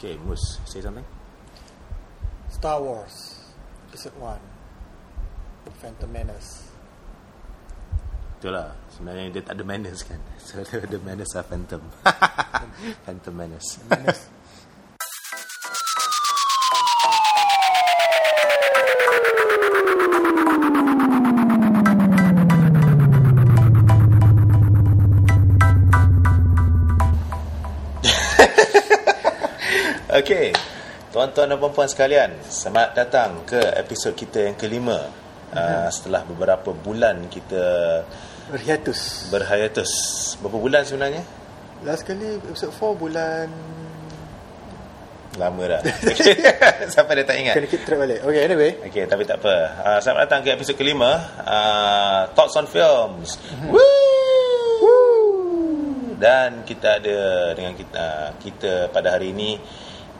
Okay, Mus, say something. Star Wars Episode 1 Phantom Menace Betul lah. Sebenarnya dia tak ada manners kan. So, ada manners lah Phantom. Phantom Menace. Menace tuan-tuan dan puan-puan sekalian, selamat datang ke episod kita yang kelima. Uh, setelah beberapa bulan kita Berhiatus berhiatus. Berapa bulan sebenarnya? Last kali episode 4 bulan Lama dah. Sampai dia tak ingat. Kena keep track balik Okay anyway Okay, tapi tak apa. Uh, selamat datang ke episod kelima. Uh, Thoughts on Films. Woo! Dan kita ada dengan kita uh, kita pada hari ini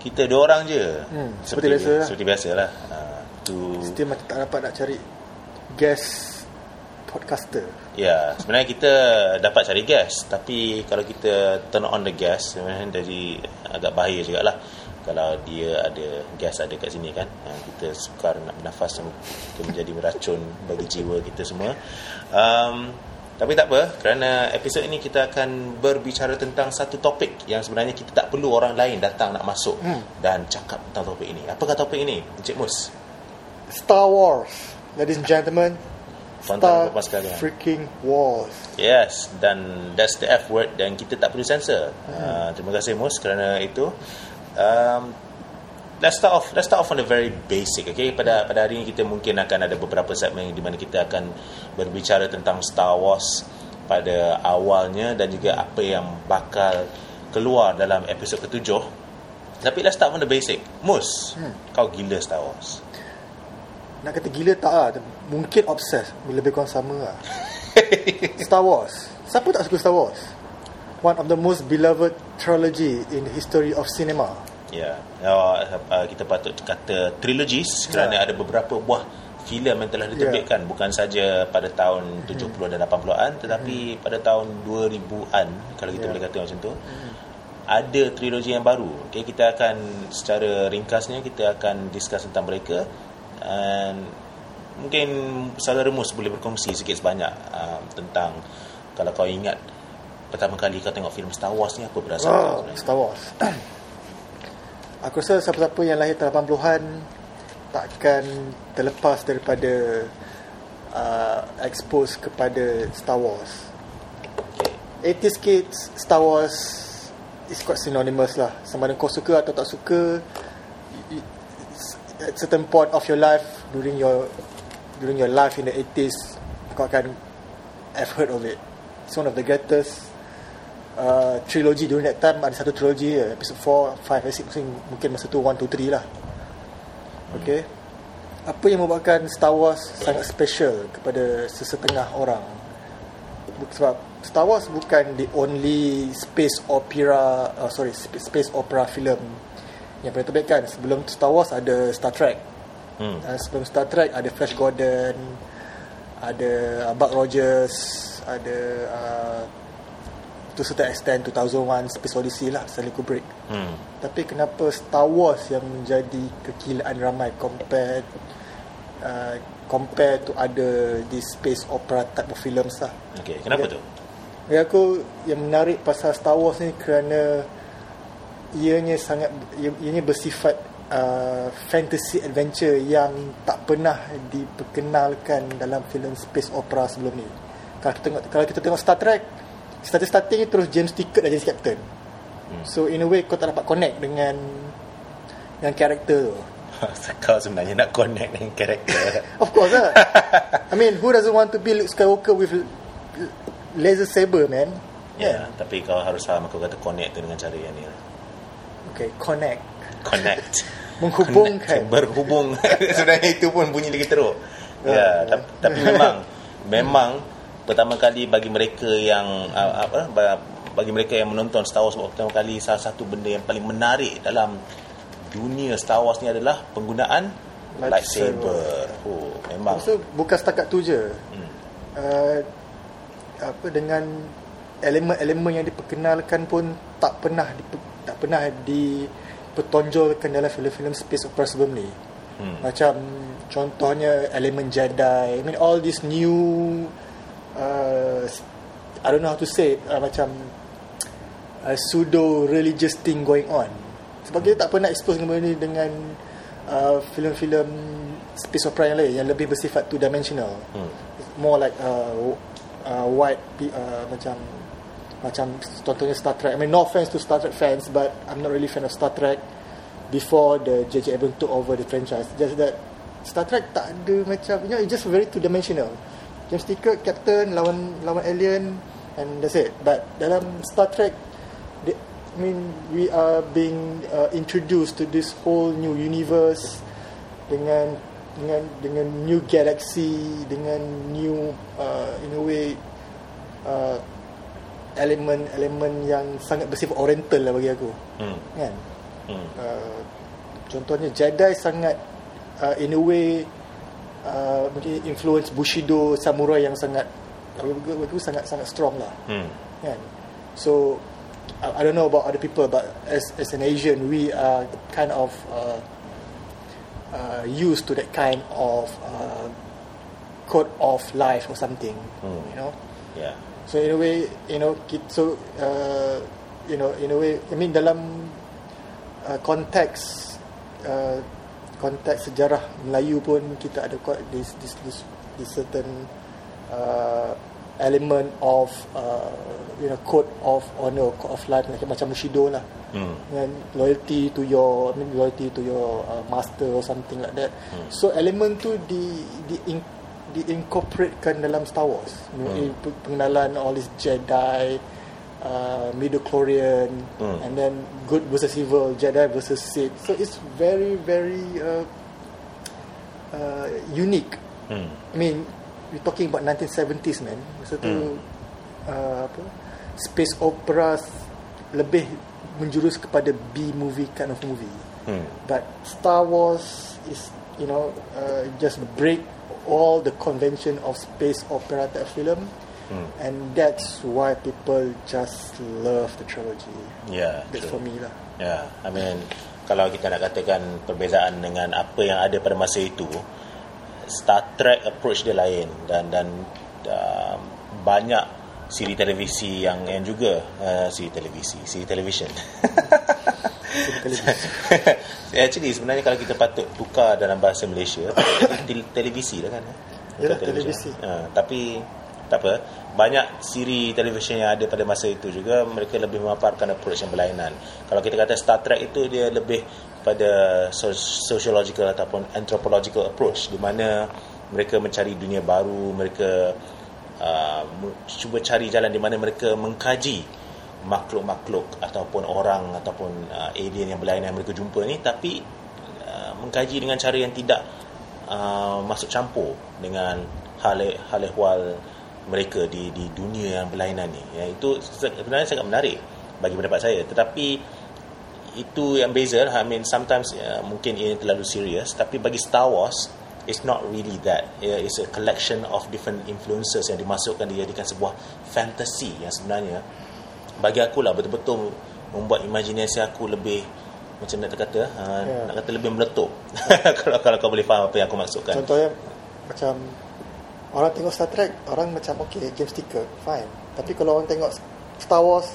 kita dua orang je. Hmm, seperti biasa lah. Seperti biasa lah. Uh, tu Still macam tak dapat nak cari Guest Podcaster Ya, sebenarnya kita dapat cari guest Tapi kalau kita turn on the guest Sebenarnya dari agak bahaya juga lah Kalau dia ada guest ada kat sini kan ha, Kita sukar nak bernafas Kita menjadi meracun bagi jiwa kita semua um, Tapi tak apa Kerana episod ini kita akan berbicara tentang satu topik Yang sebenarnya kita tak perlu orang lain datang nak masuk Hmm. Dan cakap tentang topik ini Apakah topik ini, Encik Mus? Star Wars Ladies and gentlemen Tuan-tuan Star freaking Wars Yes, dan that's the F word dan kita tak perlu censor. Hmm. Uh, terima kasih Mus kerana itu. Um, let's start off let's start off on the very basic okay? Pada pada hari ini kita mungkin akan ada beberapa segmen di mana kita akan berbicara tentang Star Wars pada awalnya dan juga apa yang bakal keluar dalam episod ketujuh. Tapi let's start on the basic. Mus hmm. kau gila Star Wars? Nak kata gila tak lah Mungkin obses Lebih kurang sama lah Star Wars. Siapa tak suka Star Wars? One of the most beloved trilogy In the history of cinema Ya, yeah. uh, kita patut kata trilogies kerana ada beberapa buah filem yang telah diterbitkan bukan saja pada tahun 70 dan 80-an tetapi pada tahun 2000-an kalau kita Ya. boleh kata macam tu. Ada trilogi yang baru. Okay, kita akan secara ringkasnya kita akan discuss tentang mereka dan mungkin saudara Mus boleh berkongsi sikit sebanyak uh, tentang kalau kau ingat pertama kali kau tengok filem Star Wars ni apa perasaan kau Oh, sebenarnya? Star Wars Aku rasa siapa-siapa yang lahir tahun 80-an Takkan terlepas daripada uh, Expose kepada Star Wars. 80s kids Star Wars Is quite synonymous lah. Sama ada kau suka atau tak suka At certain point of your life During your During your life in the 80s Kau akan Have heard of it. It's one of the greatest uh, trilogy during that time ada satu trilogy uh, episode 4, 5 and 6 mungkin, mungkin masa tu 1, 2, 3 lah. Okay? Apa yang membuatkan Star Wars sangat special kepada sesetengah orang? Sebab Star Wars bukan the only space opera uh, sorry sp- space opera film yang pernah terbitkan sebelum Star Wars ada Star Trek. Hmm. uh, sebelum Star Trek ada Flash Gordon ada uh, Buck Rogers ada uh, to certain extent 2001 Space Odyssey lah Stanley Kubrick Hmm. tapi kenapa Star Wars yang menjadi kekilaan ramai compare uh, compare to other this space opera type of films lah Okey, kenapa Ya. tu? bagi aku yang menarik pasal Star Wars ni kerana ianya sangat ia- ianya bersifat uh, fantasy adventure yang tak pernah diperkenalkan dalam filem space opera sebelum ni. Kalau kita tengok kalau kita tengok Star Trek, starting-starting terus James Tickett dah jadi captain. Hmm. So in a way kau tak dapat connect dengan dengan karakter tu. Kau sebenarnya nak connect dengan karakter. Of course lah. I mean, who doesn't want to be Luke Skywalker with laser saber, man? ya, tapi kau harus faham aku kata connect tu dengan cara yang ni lah. Okay, connect. Connect. Menghubungkan. Connect. Berhubung. sebenarnya itu pun bunyi lagi teruk. Ya, Ya, tapi, tapi memang memang pertama kali bagi mereka yang uh, apa ba- bagi mereka yang menonton Star Wars pertama kali salah satu benda yang paling menarik dalam dunia Star Wars ni adalah penggunaan lightsaber. Lightsaber. Oh, memang. So bukan setakat tu je. Hmm. Uh, apa dengan elemen-elemen yang diperkenalkan pun tak pernah di, tak pernah di dipertonjolkan dalam filem-filem space opera sebelum ni. Hmm. Macam contohnya elemen Jedi. I mean all this new uh, I don't know how to say it, uh, macam uh, pseudo religious thing going on. Sebab kita tak pernah expose dengan benda ni dengan uh, filem-filem space opera yang lain yang lebih bersifat two dimensional. Hmm. More like uh, uh, white uh, macam macam contohnya Star Trek. I mean no offense to Star Trek fans but I'm not really fan of Star Trek before the J.J. Abrams took over the franchise. Just that Star Trek tak ada macam you know it's just very two dimensional. James Ticker captain lawan lawan alien and that's it. But dalam Star Trek the, I mean we are being uh, introduced to this whole new universe dengan dengan dengan new galaxy dengan new uh, in a way uh, elemen-elemen yang sangat bersifat oriental lah bagi aku. Hmm. Kan? Hmm. Uh, contohnya Jedi sangat uh, in a way uh, mungkin influence Bushido samurai yang sangat itu sangat sangat strong lah. Hmm. Kan? So I, I don't know about other people but as as an Asian we are kind of uh, uh, used to that kind of uh, code of life or something. Hmm. You know? Yeah. So in a way, you know, so uh, you know, in a way, I mean dalam uh, konteks uh, konteks sejarah Melayu pun kita ada this this this, this certain uh, element of uh, you know code of honor, code of life macam macam Bushido lah. Hmm. And loyalty to your I mean loyalty to your uh, master or something like that. Hmm. So element tu di di in, diincorporatekan dalam Star Wars. Hmm. Pengenalan all this Jedi, uh, midichlorian, hmm. and then good versus evil, Jedi versus Sith. So it's very very uh, uh, unique. Hmm. I mean, we're talking about 1970s man. Masa tu hmm. uh, apa? Space opera lebih menjurus kepada B movie kind of movie. Hmm. But Star Wars is you know uh, just break all the convention of space opera type film hmm. and that's why people just love the trilogy yeah that's true. for me lah yeah I mean kalau kita nak katakan perbezaan dengan apa yang ada pada masa itu Star Trek approach dia lain dan dan uh, banyak siri televisi yang yang juga uh, siri televisi siri television Actually sebenarnya kalau kita patut tukar dalam bahasa Malaysia televisi lah kan. Ya televisi. Ha, tapi tak apa. Banyak siri televisyen yang ada pada masa itu juga mereka lebih memaparkan approach yang berlainan. Kalau kita kata Star Trek itu dia lebih pada sociological ataupun anthropological approach di mana mereka mencari dunia baru, mereka uh, cuba cari jalan di mana mereka mengkaji makhluk-makhluk ataupun orang ataupun uh, alien yang berlainan yang mereka jumpa ni tapi uh, mengkaji dengan cara yang tidak uh, masuk campur dengan hal ehwal mereka di di dunia yang berlainan ni. Ya itu sebenarnya sangat menarik bagi pendapat saya. Tetapi itu yang beza I mean sometimes uh, mungkin ini terlalu serius tapi bagi Star Wars it's not really that. Yeah, it's a collection of different influences yang dimasukkan dijadikan sebuah fantasy yang sebenarnya bagi aku lah betul-betul membuat imajinasi aku lebih macam nak kata ha, yeah. nak kata lebih meletup. Kalau kalau kau boleh faham apa yang aku maksudkan. Contohnya macam orang tengok Star Trek orang macam okay game sticker fine. Tapi kalau orang tengok Star Wars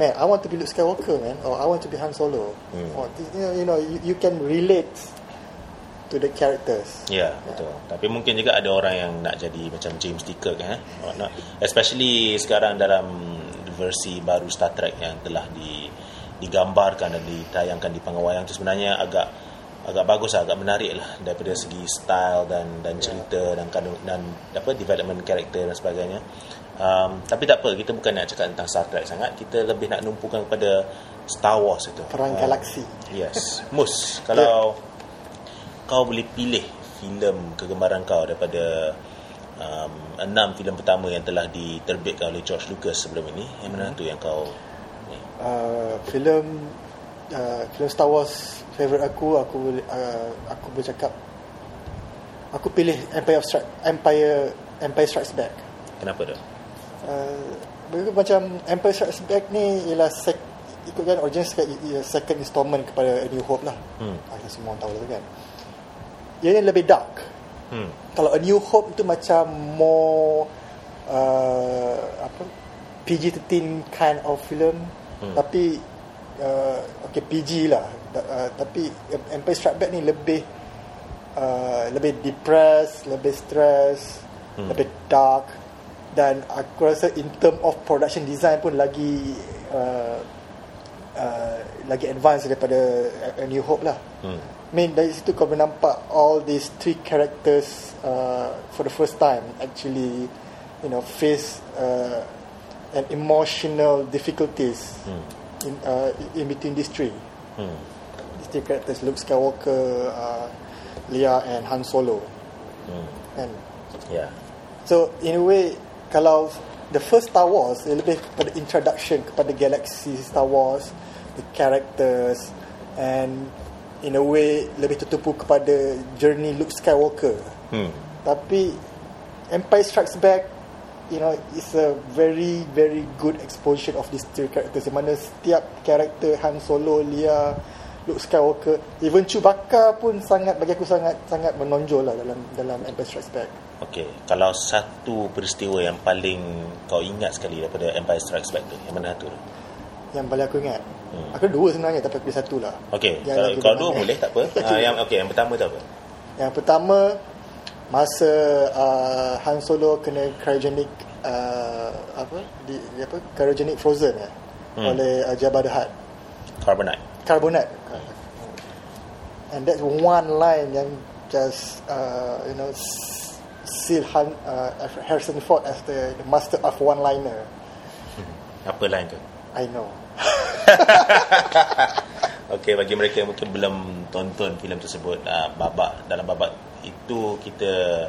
man I want to be Luke Skywalker man or I want to be Han Solo. Hmm. or, you know, you know you, you can relate to the characters. Ya yeah, betul. Tapi mungkin juga ada orang yang nak jadi macam James Ticker kan eh? especially sekarang dalam versi baru Star Trek yang telah di, digambarkan dan ditayangkan di panggung itu sebenarnya agak agak bagus lah, agak menarik lah daripada segi style dan dan cerita dan dan, dan apa development character dan sebagainya. Um, tapi tak apa, kita bukan nak cakap tentang Star Trek sangat, kita lebih nak numpukan kepada Star Wars itu. Perang um, galaksi. Yes. Mus, kalau yeah. kau boleh pilih filem kegemaran kau daripada um, enam filem pertama yang telah diterbitkan oleh George Lucas sebelum ini yang mana hmm. tu yang kau ni uh, filem uh, filem Star Wars favorite aku aku uh, aku bercakap aku pilih Empire of Strike Empire Empire Strikes Back. Kenapa tu? Uh, macam Empire Strikes Back ni ialah sek, ikutkan original second, second installment kepada A New Hope lah. Hmm. ah, yang semua orang tahu lah kan. Ia ni lebih dark. Hmm. kalau A New Hope tu macam more uh, apa PG-13 kind of film. Hmm. tapi uh, okay PG lah uh, tapi Empire Strike Back ni lebih uh, lebih depressed lebih stress Hmm. lebih dark dan aku rasa in term of production design pun lagi uh, uh, lagi advance daripada A New Hope lah Hmm. I mean dari situ kau boleh nampak all these three characters uh, for the first time actually you know face uh, an emotional difficulties Hmm. in uh, in between these three. Hmm. Three characters Luke Skywalker, uh, Leia and Han Solo. Hmm. And Yeah. so in a way kalau the first Star Wars ia lebih kepada introduction kepada galaxy Star Wars, the characters and in a way lebih tertumpu kepada journey Luke Skywalker. Hmm. Tapi Empire Strikes Back you know it's a very very good exposition of these three characters di mana setiap karakter Han Solo, Leia, Luke Skywalker, even Chewbacca pun sangat bagi aku sangat sangat menonjol lah dalam dalam Empire Strikes Back. Okey, kalau satu peristiwa yang paling kau ingat sekali daripada Empire Strikes Back tu, yang mana satu tu? Yang paling aku ingat. Hmm. Aku dua sebenarnya tapi aku pilih satu lah. Okey, Yang kalau, lagi kalau banyak. dua boleh tak apa. Ah, yang okey, yang pertama tu apa? Yang pertama masa uh, Han Solo kena cryogenic uh, apa di, di apa cryogenic frozen ya Hmm. oleh uh, Jabba the Hutt Carbonite. carbonate and that's one line yang just uh, you know seal Han, uh, Harrison Ford as the, the master of one liner Apa line tu? I know. Okey, bagi mereka yang mungkin belum tonton filem tersebut, uh, babak dalam babak itu kita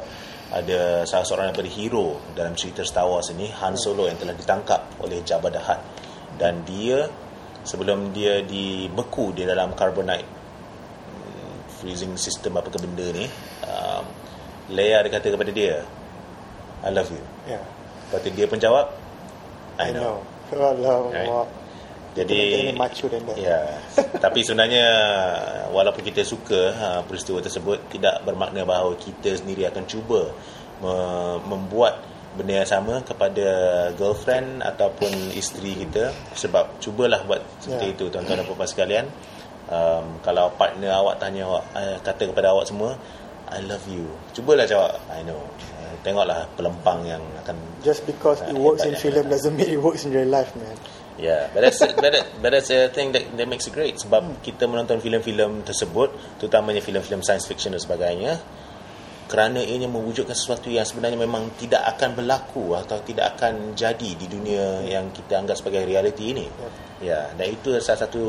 ada salah seorang daripada hero dalam cerita Star Wars ini, Han Solo yang telah ditangkap oleh Jabba the Hutt. Dan dia sebelum dia dibeku di dalam carbonite freezing system apa ke benda ni, um, Leia dia kata kepada dia, I love you. yeah Lepas tu dia pun jawab, I, I, know. know, Allah Right. Allah. Jadi macho dan. Ya. Tapi sebenarnya walaupun kita suka ha, peristiwa tersebut tidak bermakna bahawa kita sendiri akan cuba me- membuat benda yang sama kepada girlfriend ataupun isteri kita sebab cubalah buat seperti Ya. itu tuan-tuan dan puan sekalian. Um, kalau partner awak tanya awak uh, kata kepada awak semua I love you. Cubalah jawab I know. Uh, tengoklah pelempang yang akan just because it Ah, works in film doesn't mean it works in real life man Yeah, but that's but, that, but that's a thing that that makes it great sebab kita menonton filem-filem tersebut, terutamanya filem-filem science fiction dan sebagainya, kerana ianya mewujudkan sesuatu yang sebenarnya memang tidak akan berlaku atau tidak akan jadi di dunia yang kita anggap sebagai realiti ini. Ya, dan itu salah satu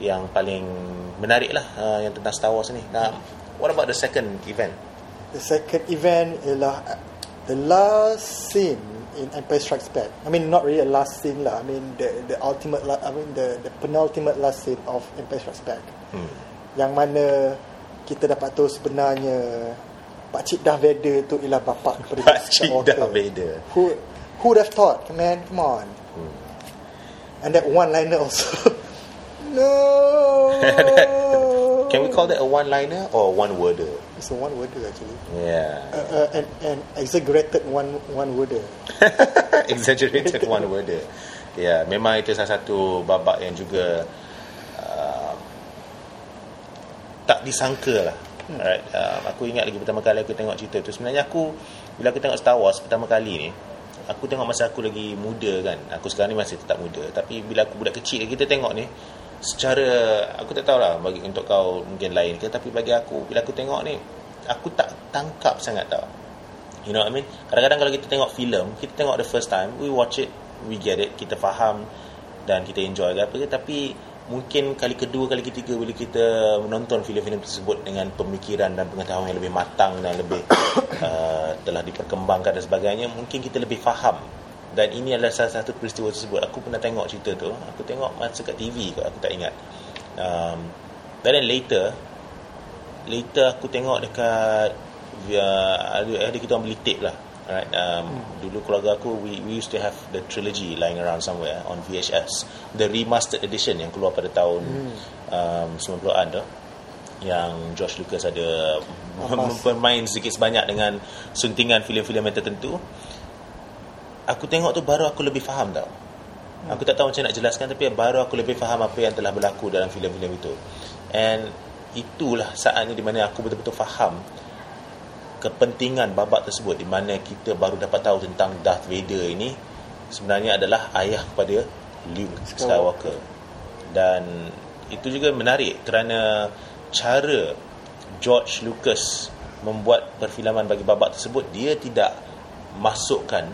yang paling menarik lah uh, yang tentang Star Wars ni. Nah, what about the second event? The second event ialah uh, the last scene in Empire Strikes Back. I mean, not really a last scene lah. I mean, the the ultimate, la- I mean, the the penultimate last scene of Empire Strikes Back. Hmm. Yang mana kita dapat tahu sebenarnya Pak Cik Darth Vader tu ialah bapa kepada Pak Cik. Darth Vader. Who who would have thought, man? Come on. And that one liner also. no. Can we call that a one-liner or a one-worder? It's a one worder actually. Yeah. Uh, uh, and, and exaggerated one one worder. exaggerated one word dia. Ya, memang itu salah satu babak yang juga uh, tak disangka lah. Hmm. Alright, uh, aku ingat lagi pertama kali aku tengok cerita tu. Sebenarnya aku bila aku tengok Star Wars pertama kali ni, aku tengok masa aku lagi muda kan. Aku sekarang ni masih tetap muda, tapi bila aku budak kecil kita tengok ni secara aku tak tahulah bagi untuk kau mungkin lain ke tapi bagi aku bila aku tengok ni aku tak tangkap sangat tau. You know what I mean? Kadang-kadang kalau kita tengok filem, kita tengok the first time, we watch it, we get it, kita faham dan kita enjoy ke apa ke, tapi mungkin kali kedua, kali ketiga bila kita menonton filem-filem tersebut dengan pemikiran dan pengetahuan yang lebih matang dan lebih uh, telah diperkembangkan dan sebagainya, mungkin kita lebih faham. Dan ini adalah salah satu peristiwa tersebut. Aku pernah tengok cerita tu, aku tengok masa kat TV kot, aku tak ingat. Um, but then later, later aku tengok dekat via ada, ada kita orang beli tape lah. Right, um, dulu keluarga aku we, we used to have the trilogy lying around somewhere on VHS the remastered edition yang keluar pada tahun um, 90-an tu. Yang George Lucas ada Ampas. bermain sedikit sebanyak dengan suntingan filem-filem yang tertentu aku tengok tu baru aku lebih faham tau. Aku tak tahu macam nak jelaskan tapi baru aku lebih faham apa yang telah berlaku dalam filem-filem itu. And itulah saatnya di mana aku betul-betul faham kepentingan babak tersebut di mana kita baru dapat tahu tentang Darth Vader ini sebenarnya adalah ayah kepada Luke Skywalker. Dan itu juga menarik kerana cara George Lucas membuat perfilman bagi babak tersebut dia tidak masukkan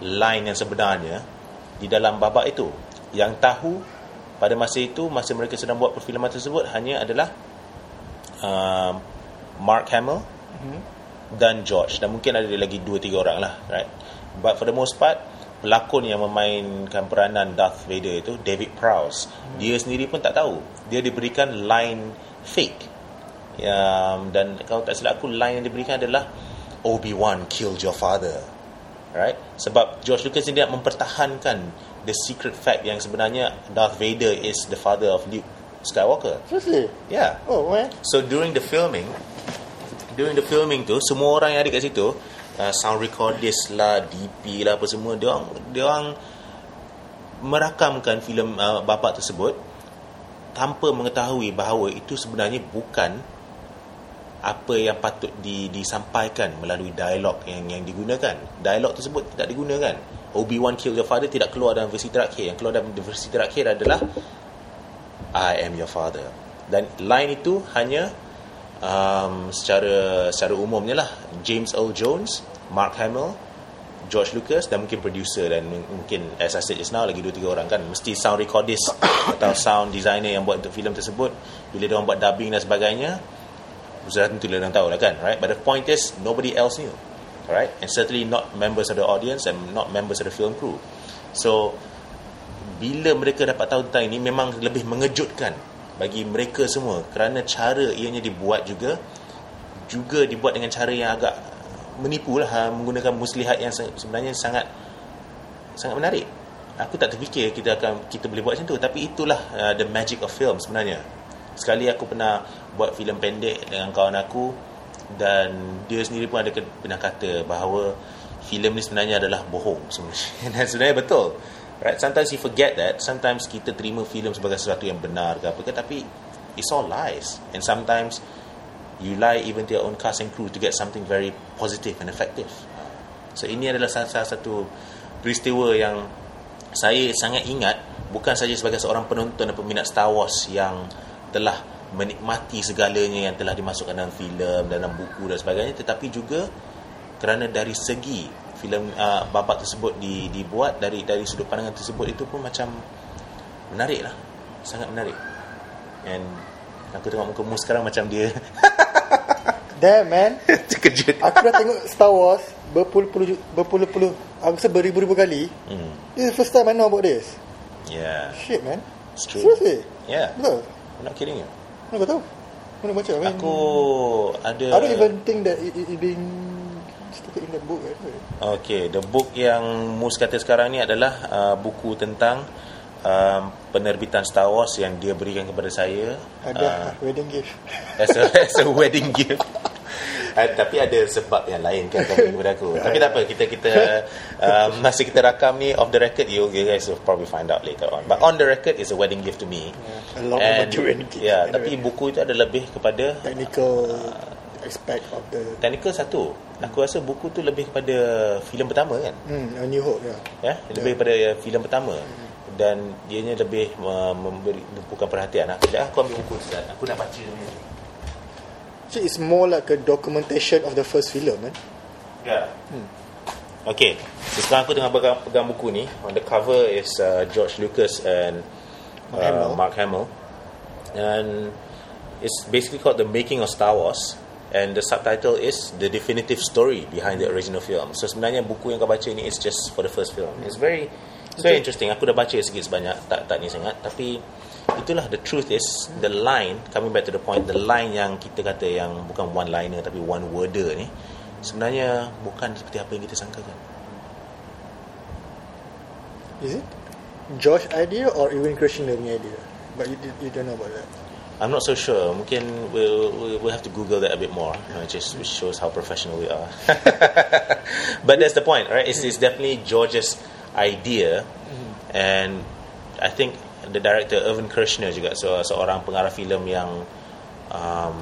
line yang sebenarnya di dalam babak itu. Yang tahu pada masa itu masa mereka sedang buat perfilman tersebut hanya adalah um, Mark Hamill dan George. Dan mungkin ada lagi 2 3 orang lah right? But for the most part pelakon yang memainkan peranan Darth Vader itu David Prowse dia sendiri pun tak tahu. Dia diberikan line fake. Um, dan kalau tak silap aku line yang diberikan adalah Obi-Wan killed your father right sebab George Lucas ni dia mempertahankan the secret fact yang sebenarnya Darth Vader is the father of Luke Skywalker Seriously? yeah Oh, man. So during the filming During the filming tu Semua orang yang ada kat situ uh, Sound recordist lah DP lah apa semua Dia orang Dia orang Merakamkan filem uh, bapak tersebut Tanpa mengetahui bahawa Itu sebenarnya bukan Apa yang patut di, disampaikan Melalui dialog yang, yang digunakan. Dialog tersebut tidak digunakan. Obi-Wan kill your father Tidak keluar dalam versi terakhir. Yang keluar dalam versi terakhir adalah I am your father. Dan line itu hanya um, secara secara umumnya lah. James Earl Jones, Mark Hamill, George Lucas dan mungkin producer dan mungkin as I said just now lagi 2-3 orang kan. Mesti sound recordist atau sound designer yang buat untuk filem tersebut. Bila dia orang buat dubbing dan sebagainya sudah tentu dia orang tahu lah kan right? But the point is nobody else knew right and certainly not members of the audience and not members of the film crew. So bila mereka dapat tahu tentang ini memang lebih mengejutkan bagi mereka semua. Kerana cara ianya dibuat juga juga dibuat dengan cara yang agak menipu lah ha, menggunakan muslihat yang se- sebenarnya sangat sangat menarik. Aku tak terfikir kita akan kita boleh buat macam tu. Tapi itulah uh, the magic of film sebenarnya sekali aku pernah buat filem pendek dengan kawan aku dan dia sendiri pun ada pernah kata bahawa filem ni sebenarnya adalah bohong sebenarnya dan sebenarnya betul. Right? Sometimes you forget that. Sometimes kita terima filem sebagai sesuatu yang benar ke apa ke tapi it's all lies. And sometimes you lie even to your own cast and crew to get something very positive and effective. So ini adalah salah satu peristiwa yang saya sangat ingat bukan saja sebagai seorang penonton dan peminat Star Wars yang telah menikmati segalanya yang telah dimasukkan dalam filem dalam buku dan sebagainya tetapi juga kerana dari segi filem uh, babak tersebut di, dibuat dari dari sudut pandangan tersebut itu pun macam menarik lah sangat menarik and aku tengok muka mu sekarang macam dia Damn, man. terkejut Aku dah tengok Star Wars berpuluh-puluh, berpuluh-puluh, aku rasa beribu-ribu kali. hmm. This is the first time I know about this. yeah Shit, man. it's true Seriously? yeah Betul? I'm not kidding you Mana kau tahu? Mana baca? I mean, aku ada I don't even think that it, it, it being stated in the book. Right? Okay, the book yang Mus kata sekarang ni adalah uh, buku tentang um, penerbitan Star Wars yang dia berikan kepada saya Ada uh, wedding gift. as, a, as a wedding gift. Uh, tapi ada sebab yang lain kan kepada aku. Tapi tak apa, kita kita um, masa kita rakam ni off the record you, you guys will probably find out later on. But on the record is a wedding gift to me. A long And, overdue wedding gift. Yeah, Anyway. tapi buku itu ada lebih kepada Technical aspect of the technical satu. Aku rasa buku tu lebih kepada filem pertama kan. hmm, A New Hope, ya. ya lebih pada uh, filem pertama dan dianya lebih uh, memberi bukan perhatian lah. Sekejap aku ambil buku sekejap. Aku nak baca ni. So it's more like a documentation of the first film, man. Ya. Okay. So, sekarang aku tengah pegang, pegang buku ni. On the cover is uh, George Lucas and Mark uh, Hamill. Mark Hamill. And it's basically called The Making of Star Wars. And the subtitle is The Definitive Story Behind the Original Film. So sebenarnya buku yang kau baca ni is just for the first film. It's very it's very interesting. Aku dah baca sikit sebanyak tak tak ni sangat tapi itulah the truth is the line coming back to the point the line yang kita kata yang bukan one liner tapi one worder ni sebenarnya bukan seperti apa yang kita sangkakan. Is it Josh idea or even Krishna punya idea? But you, you don't know about that. I'm not so sure. Mungkin we'll, we'll, have to Google that a bit more. Uh, just which shows how professional we are. but that's the point, right? It's, it's definitely George's idea, and I think the director Irvin Kershner juga so, seorang pengarah filem yang um,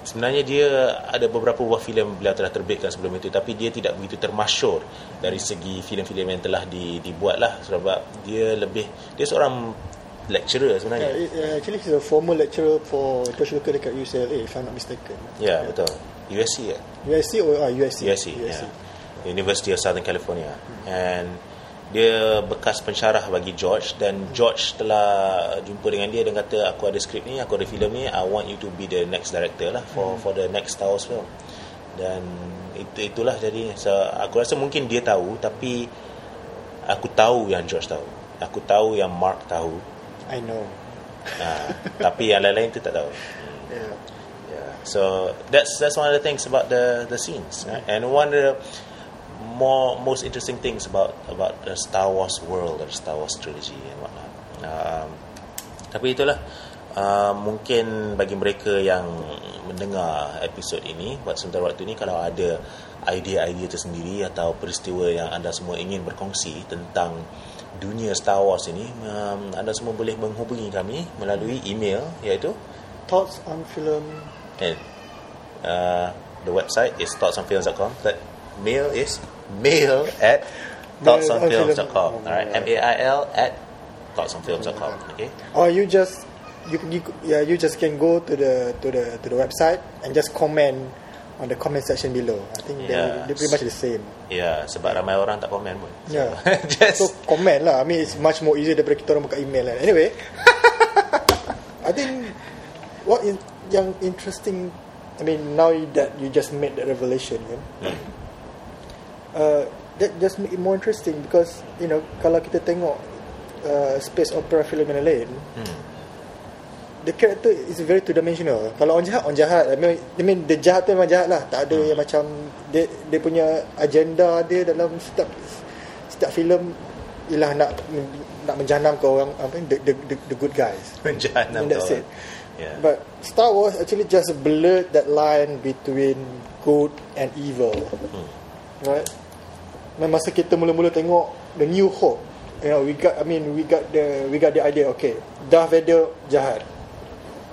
sebenarnya dia ada beberapa buah filem beliau telah terbitkan sebelum itu tapi dia tidak begitu termasyur dari segi filem-filem yang telah di, dibuat lah sebab dia lebih dia seorang lecturer Yeah, sebenarnya. it, uh, actually he's a former lecturer for social worker dekat UCLA if I'm not mistaken. Ya, betul. USC ya. USC or uh, USC? USC, USC. yeah. University of Southern California. And dia bekas pensyarah bagi George dan George telah jumpa dengan dia dan kata aku ada skrip ni, aku ada filem ni, I want you to be the next director lah for for the next Star Wars film. Dan itu itulah jadi so, aku rasa mungkin dia tahu tapi aku tahu yang George tahu. Aku tahu yang Mark tahu. I know. Ha, tapi yang lain-lain tu tak tahu. Yeah. Yeah. So that's that's one of the things about the the scenes, right? and one of the more most interesting things about about the Star Wars world or the Star Wars trilogy and whatnot. Um, tapi itulah uh, mungkin bagi mereka yang mendengar episod ini buat sementara waktu ini kalau ada idea-idea tersendiri atau peristiwa yang anda semua ingin berkongsi tentang dunia Star Wars ini um, anda semua boleh menghubungi kami melalui email iaitu Thoughts on film. and uh, the website is thoughtsonfilms.com. That mail is mail at thoughtsonfilms.com. All right, M A I L at thoughtsonfilms.com. Okay. Or you just you, you yeah you just can go to the to the to the website and just comment on the comment section below. I think they Yeah. they're pretty much the same. Yeah, sebab ramai orang tak komen pun. So, Yeah. just So comment lah. I mean it's much more easier daripada kita orang buka email kan. Anyway, I think what in, yang interesting. I mean now that you just made that revelation kan. Hmm. Uh, that just make it more interesting because you know kalau kita tengok uh, space opera film yang lain hmm. the character is very two dimensional. Kalau orang jahat, orang jahat. I mean, I mean the jahat tu memang jahat lah. Tak ada yang macam dia dia punya agenda dia dalam setiap setiap filem ialah nak nak menjanam ke orang apa the the, the, the good guys. And that's it. Yeah. But Star Wars actually just blurred that line between good and evil. Hmm. Right? Dan masa kita mula-mula tengok The New Hope, you know, we got I mean we got the we got the idea okay, Darth Vader jahat.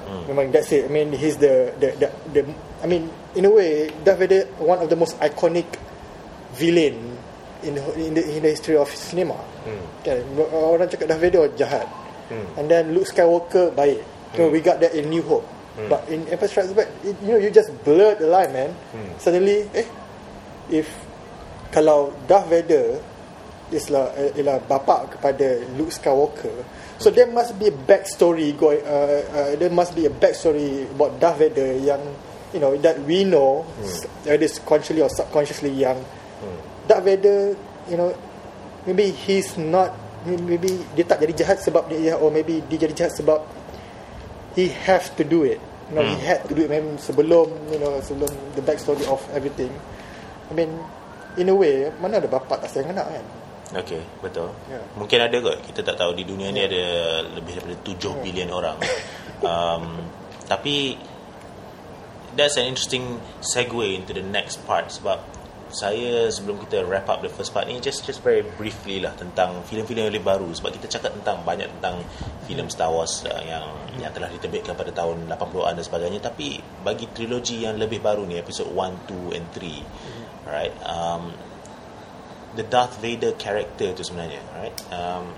Hmm. Memang that's it. I mean he's the the, the the I mean in a way Darth Vader one of the most iconic villain in the, in the in the history of cinema. Hmm. Kan orang cakap Darth Vader jahat. Hmm. And then Luke Skywalker baik. So we got that in New Hope. But in Empire Strikes Back, it, you know, you just blurred the line, man. Hmm. Suddenly, eh, if kalau Darth Vader islah ialah bapa kepada Luke Skywalker, so there must be a backstory going. Uh, uh, there must be a backstory about Darth Vader yang you know that we know, whether it's consciously or subconsciously, yang Darth Vader, you know, maybe he's not maybe dia tak jadi jahat sebab dia or maybe dia jadi jahat sebab he have to do it. You know he had to do it memang sebelum you know sebelum the backstory of everything. I mean in a way mana ada bapa tak sayang anak kan Okay, betul. Ya. Mungkin ada kot. Kita tak tahu di dunia ni ada lebih daripada 7 bilion orang. Um, tapi that's an interesting segue into the next part sebab saya sebelum kita wrap up the first part ni just just very briefly lah tentang filem-filem yang lebih baru sebab kita cakap tentang banyak tentang filem Star Wars uh, yang yang telah diterbitkan pada tahun 80-an dan sebagainya tapi bagi trilogi yang lebih baru ni episode 1, 2 and 3 right um, the Darth Vader character tu sebenarnya right um,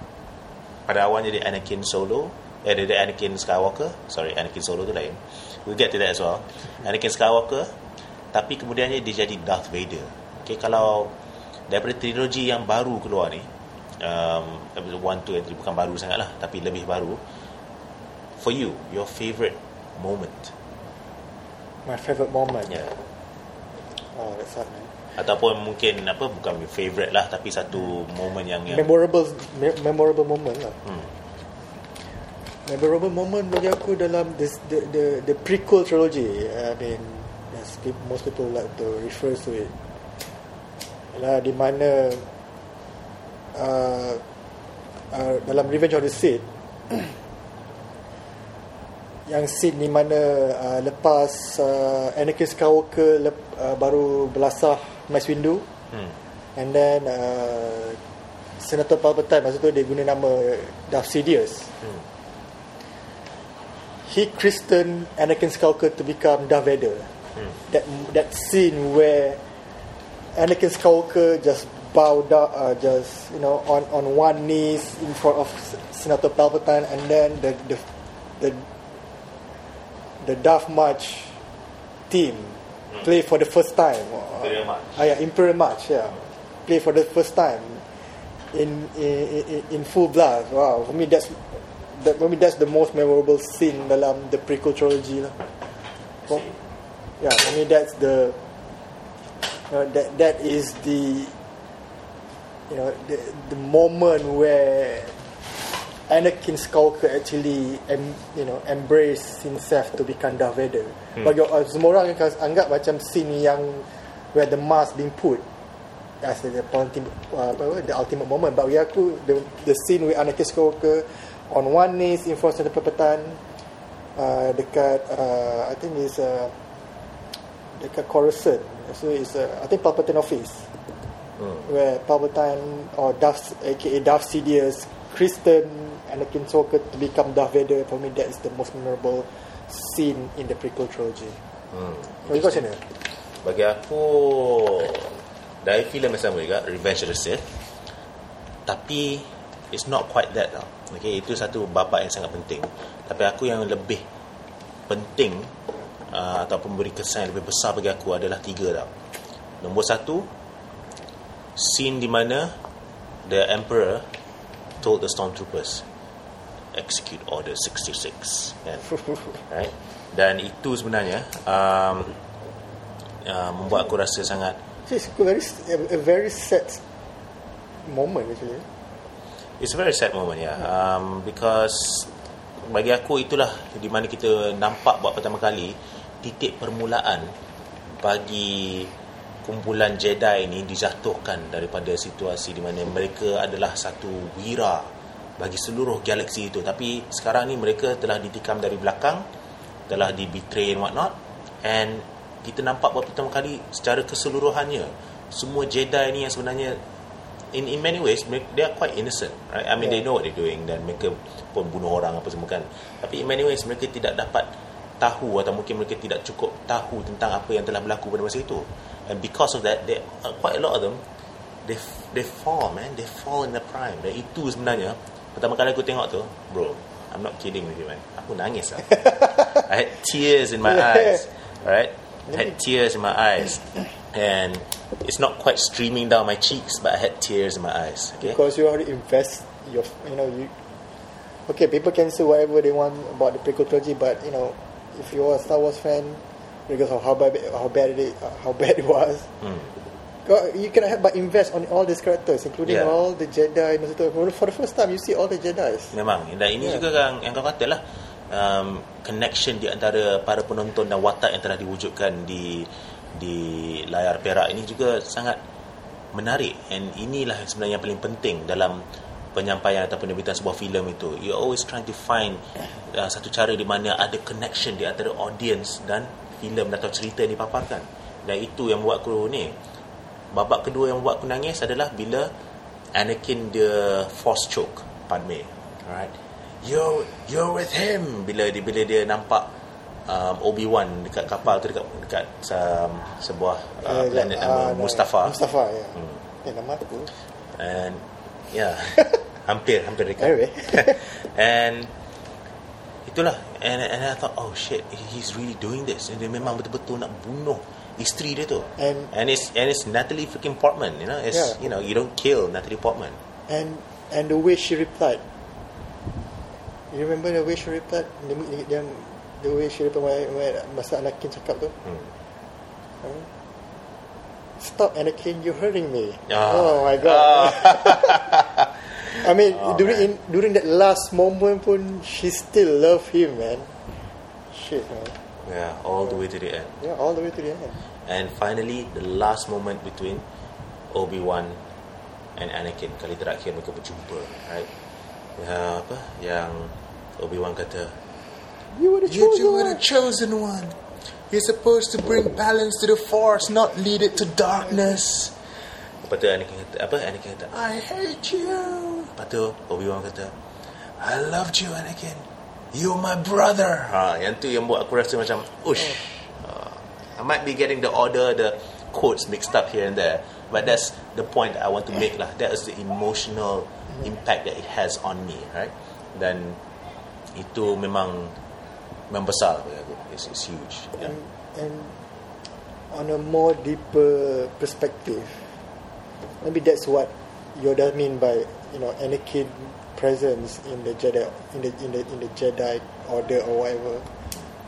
pada awalnya dia Anakin Solo eh dia, dia Anakin Skywalker sorry Anakin Solo tu lain. We'll get to that as well. Anakin Skywalker tapi kemudiannya dia jadi Darth Vader. Okay, kalau daripada trilogi yang baru keluar ni um, 1, 2 and 3 bukan baru sangat lah tapi lebih baru for you your favourite moment? My favorite moment? Yeah. oh that's hard man ataupun mungkin apa bukan your favourite lah tapi satu moment yang, yang memorable me- memorable moment lah. Hmm, memorable moment bagi aku dalam this, the the the prequel trilogy. I mean as most people like to refer to it. Ialah di mana uh, uh, dalam Revenge of the Sith yang scene di mana uh, lepas uh, Anakin Skywalker lep, uh, baru belasah Mace Windu Hmm. and then uh, Senator Palpatine masa tu dia guna nama Darth Sidious Hmm. he christened Anakin Skywalker to become Darth Vader Hmm. that that scene where Anakin Skywalker just bow down, uh, just you know, on on one knees in front of Senator Palpatine, and then the the the, the Darth March team play for the first time. Imperial March. Ah, yeah, Imperial March. Yeah, play for the first time in in, in, full blast. Wow, for me that's that for me that's the most memorable scene dalam the prequel trilogy lah. For, yeah, for me that's the you know, that that is the you know the the moment where Anakin Skywalker actually em, you know embrace himself to become Darth Vader. Hmm. Bagi uh, semua orang akan anggap macam scene yang where the mask being put as the, ultimate uh, the ultimate moment. But bagi aku the the scene with Anakin Skywalker on one knees in front of the Palpatine uh, dekat uh, I think is uh, dekat Coruscant. So it's uh, I think Palpatine office Hmm. where Palpatine or Darth aka Darth Sidious Kristen Anakin Skywalker to become Darth Vader for me that is the most memorable scene in the prequel trilogy. Hmm. Bagi kau macam mana? Bagi aku dari filem yang sama juga Revenge of the Sith tapi it's not quite that tau okay, itu satu babak yang sangat penting tapi aku yang lebih penting uh, ataupun beri kesan yang lebih besar bagi aku adalah tiga tau nombor satu scene di mana the emperor told the stormtroopers execute order 66 kan right dan itu sebenarnya um, uh, membuat aku rasa sangat It's a very a, very sad moment actually. It's a very sad moment ya. Yeah. Um, because bagi aku itulah di mana kita nampak buat pertama kali titik permulaan bagi kumpulan Jedi ini dijatuhkan daripada situasi di mana mereka adalah satu wira bagi seluruh galaksi itu. Tapi sekarang ni mereka telah ditikam dari belakang, telah di betray and whatnot and kita nampak buat pertama kali secara keseluruhannya semua Jedi ni yang sebenarnya in in many ways they are quite innocent right? I mean yeah. they know what they're doing dan mereka pun bunuh orang apa semua kan. Tapi in many ways mereka tidak dapat tahu atau mungkin mereka tidak cukup tahu tentang apa yang telah berlaku pada masa itu. And because of that they uh, quite a lot of them they they fall man. They fall in the prime. Dan itu sebenarnya pertama kali aku tengok tu bro I'm not kidding with you man. Aku nangis lah. I had tears in my eyes right I had tears in my eyes. And it's not quite streaming down my cheeks but I had tears in my eyes okay? Because you already invest your you know you okay people can say whatever they want about the prequel trilogy but you know if you're a Star Wars fan because of how bad how bad it how bad it was hmm. You cannot help but invest on all these characters including Yeah. all the Jedi masa tu. For the first time you see all the Jedi's. Memang. Dan ini Yeah. juga yang, yang kau kata lah um, connection di antara para penonton dan watak yang telah diwujudkan di di layar perak ini juga sangat menarik. And inilah sebenarnya yang paling penting dalam penyampaian atau penerbitan sebuah filem itu. You always trying to find uh, satu cara di mana ada connection di antara audience dan filem atau cerita yang dipaparkan. Dan itu yang buat aku ni babak kedua yang buat aku nangis adalah bila Anakin dia force choke Padme alright? You're you're with him! Bila dia bila dia nampak um, Obi-Wan dekat kapal tu dekat dekat um, sebuah uh, Eh, planet ah, nama no, Mustafa. Mustafa ya. Hmm. eh nama aku and yeah hampir hampir dekat. Anyway. and itulah. And and I thought oh shit he's really doing this. And dia memang betul-betul nak bunuh isteri dia tu And- and it's and it's Natalie freaking Portman you know it's Yeah. you know you don't kill Natalie Portman and and the way she replied you remember the way she replied the, yang the way she replied when, when masa Anakin cakap tu hmm. Hmm. Stop Anakin, you're hurting me. Ah. Oh my god. I mean, Oh, during in, during that last moment pun, she still love him, man. Shit, man. Yeah, all the way to the end. Yeah, all the way to the end. And finally, the last moment between Obi-Wan and Anakin kali terakhir mereka berjumpa, right? Ya, apa? Yang Obi-Wan kata, You were the You chosen are one. the chosen one. You're supposed to bring balance to the force, not lead it to darkness. lepas tu Anakin kata, apa? Anakin kata, I hate you. lepas tu Obi-Wan kata, I loved you, Anakin. You're my brother. ha, yang tu yang buat aku rasa macam, ush. Uh, I might be getting the order, the quotes mixed up here and there. But that's the point I want to make lah. That is the emotional impact that it has on me, right? Dan itu memang membesar. It's, it's huge. And, and on a more deeper perspective, maybe that's what Yoda mean by you know Anakin presence in the Jedi in the in the in the Jedi Order or whatever.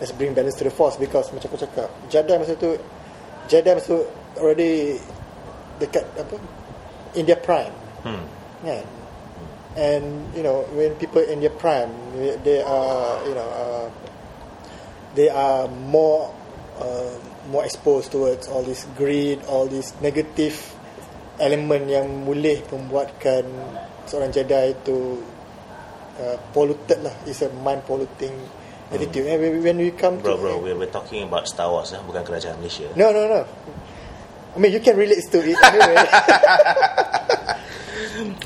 Let's bring balance to the Force because macam aku cakap Jedi masa tu Jedi masa tu already dekat apa in their prime. Hmm. kan? And you know when people in their prime they are you know uh, they are more uh, more exposed towards all this greed all this negative element yang boleh membuatkan seorang Jedi itu uh, polluted lah. It's a mind polluting attitude and when- when we come Bro, to bro, we're, we're talking about Star Wars, eh? bukan kerajaan Malaysia. no no no I mean you can relate to it anyway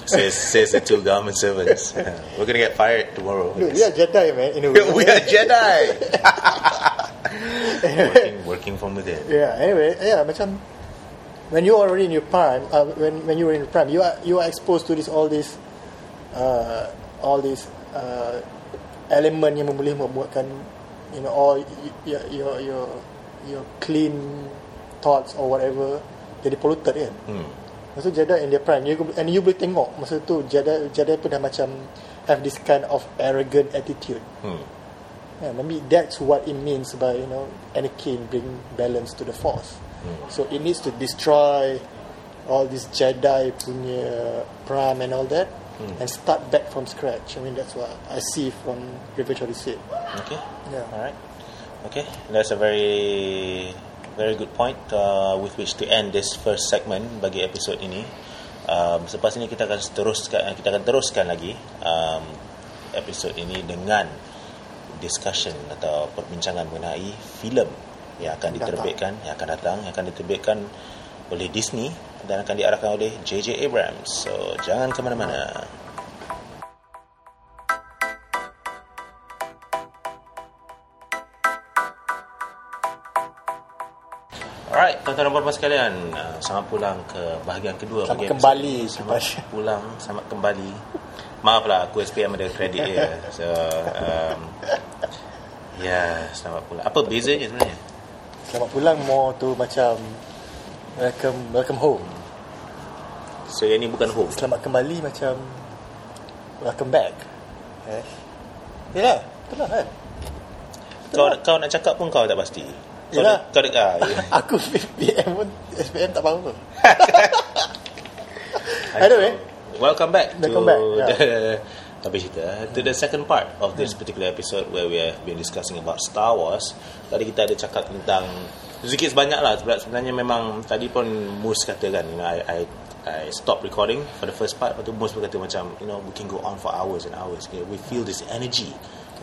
says, says the two government servants. we're going to get fired tomorrow. Look, we are Jedi man in a way we are Jedi. working, working from within. Yeah. Anyway, yeah, macam when you are already in your prime, uh, when when you were in your prime, you are you are exposed to this all this, uh, all this uh, element yang boleh membuatkan you know all your your your your clean thoughts or whatever jadi polluted kan. Hmm. Masa Jedi in their prime you, And you boleh tengok Masa tu Jedi Jedi pun dah macam Have this kind of Arrogant attitude Hmm. Yeah, maybe that's what it means by you know Anakin bring balance to the Force. Hmm. So it needs to destroy all this Jedi punya prime and all that, Hmm. and start back from scratch. I mean that's what I see from of the Sith. Okay. Yeah. All right. Okay. That's a very very good point uh, with which to end this first segment bagi episod ini. Um, selepas ini kita akan teruskan kita akan teruskan lagi um, episod ini dengan discussion atau perbincangan mengenai filem yang akan Datang. diterbitkan yang akan datang yang akan diterbitkan oleh Disney dan akan diarahkan oleh JJ Abrams. So jangan ke mana-mana. Alright, tuan-tuan dan puan-puan sekalian, uh, selamat pulang ke bahagian kedua. Selamat bagi kembali. Selamat pulang, selamat kembali. Maaflah, aku SPM ada kredit dia. So, um, ya, selamat pulang. Apa bezanya sebenarnya? Selamat pulang more tu macam welcome welcome home. So, yang ni bukan home. Selamat kembali macam welcome back. Eh. Yalah, betul lah kan? Kau, kau nak cakap pun kau tak pasti. Kau, Yelah. Kau dekat. Ah, ya. Aku PM pun SPM tak faham apa. Anyway. Welcome back Welcome to back, yeah. the tapi cerita to the second part of this particular episode where we have been discussing about Star Wars. Tadi kita ada cakap tentang sedikit sebanyak lah. Sebab sebenarnya memang tadi pun Mus kata kan you know, I, I I stop recording for the first part. Lepas tu Mus pun kata macam you know we can go on for hours and hours. Okay? we feel this energy.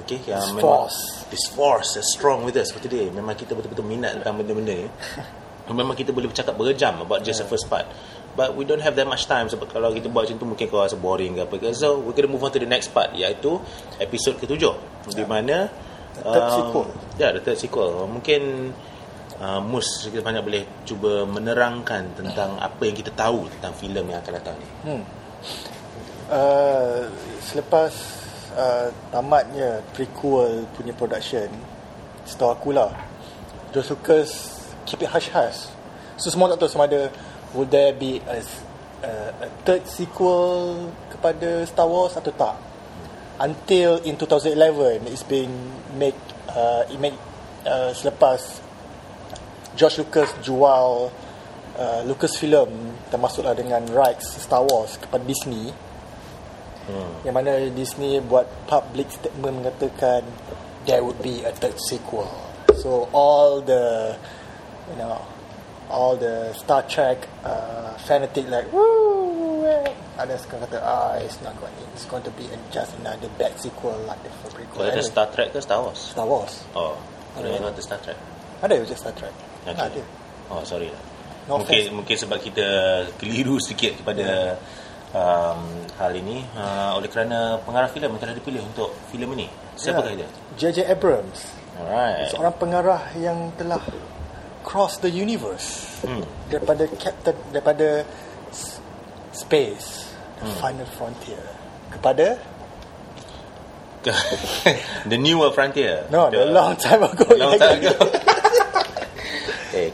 Okay yang This memang force. this force is strong with us. Seperti dia memang kita betul-betul minat tentang benda-benda ni. Memang kita boleh bercakap berjam about just the first part. But we don't have that much time. Sebab kalau kita buat macam tu mungkin kau rasa boring ke apa ke. So going to move on to the next part iaitu episod ketujuh. Di mana The third sequel. ya yeah, the third sequel. Mungkin uh, Mus kita banyak boleh cuba menerangkan tentang apa yang kita tahu tentang filem yang akan datang ni. Uh, selepas uh, tamatnya prequel punya production setahu aku lah George Lucas keep it hush-hush so semua tak tahu sama ada will there be a, a, a third sequel kepada Star Wars atau tak? Until in 2011 it's being made uh, it made uh, selepas George Lucas jual uh, Lucasfilm termasuklah dengan rights Star Wars kepada Disney hmm. yang mana Disney buat public statement mengatakan there would be a third sequel So all the, you know, all the Star Trek uh, fanatic like woo, ada sekarang kata ah it's not going it's going to be just another bad sequel like the prequel. Kau kata Anyway, Star Trek ke Star Wars? Star Wars. Oh, Ada. ada yang kata Star Trek. Ada je Star Trek. Okay. Ada. Oh, sorry lah. No mungkin offense. mungkin sebab kita keliru sedikit kepada um, hal ini uh, oleh kerana pengarah filem yang telah dipilih untuk filem ini. Siapakah Ya. dia? J.J. Abrams. Alright. Seorang pengarah yang telah cross the universe Hmm. daripada captain daripada space the Hmm. final frontier kepada the newer frontier. no the long time ago long time ago.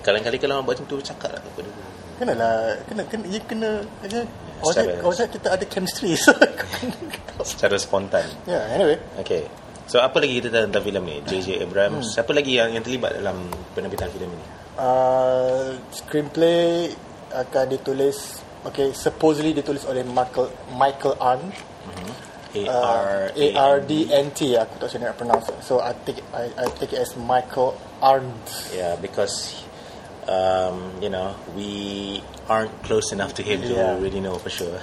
kali-kali kalau orang buat macam tu cakap lah kepada dulu. kena lah kena kena you kena kena Secara- Ojek, ojek kita ada chemistry so Secara spontan. yeah anyway Okay. So apa lagi kita tahu tentang filem ni? J.J. Abrams. Hmm. Siapa lagi yang yang terlibat dalam penerbitan filem ini? uh, screenplay akan ditulis okay supposedly ditulis oleh Michael Michael Arndt A uh, R A R D N T aku tak sure nak pronounce so I take I, I take it as Michael Arndt Yeah, because um, you know we aren't close enough to him Yeah. to really know for sure.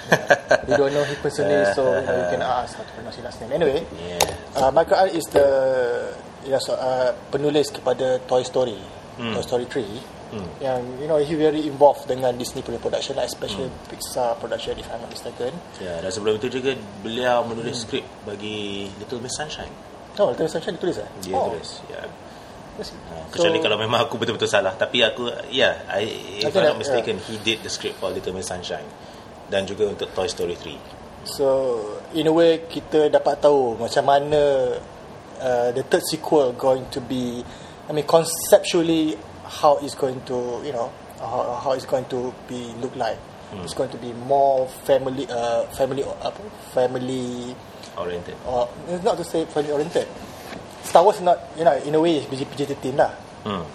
we don't know him personally so you, know, you can ask how to pronounce his last name anyway yeah. uh, Michael Arndt is the know, so, uh, penulis kepada Toy Story Toy Story 3 yang you know he very involved dengan Disney punya production lah, especially Pixar production if I'm not mistaken Ya, dan sebelum itu juga beliau menulis skrip bagi Little Miss Sunshine. oh Little Miss Sunshine ditulis eh Dia oh, tulis, ya. yes. Ha, kecuali So- kalau memang aku betul-betul salah, tapi aku ya, yeah, I, if I'm not that- mistaken, he did the script for Little Miss Sunshine dan juga untuk Toy Story 3. So in a way kita dapat tahu macam mana uh, the third sequel going to be I mean conceptually how it's going to you know how, how it's going to be look like. It's going to be more family uh, family apa family Oriented. or not to say family oriented Star Wars not you know in a way is PG-13 lah. Hmm.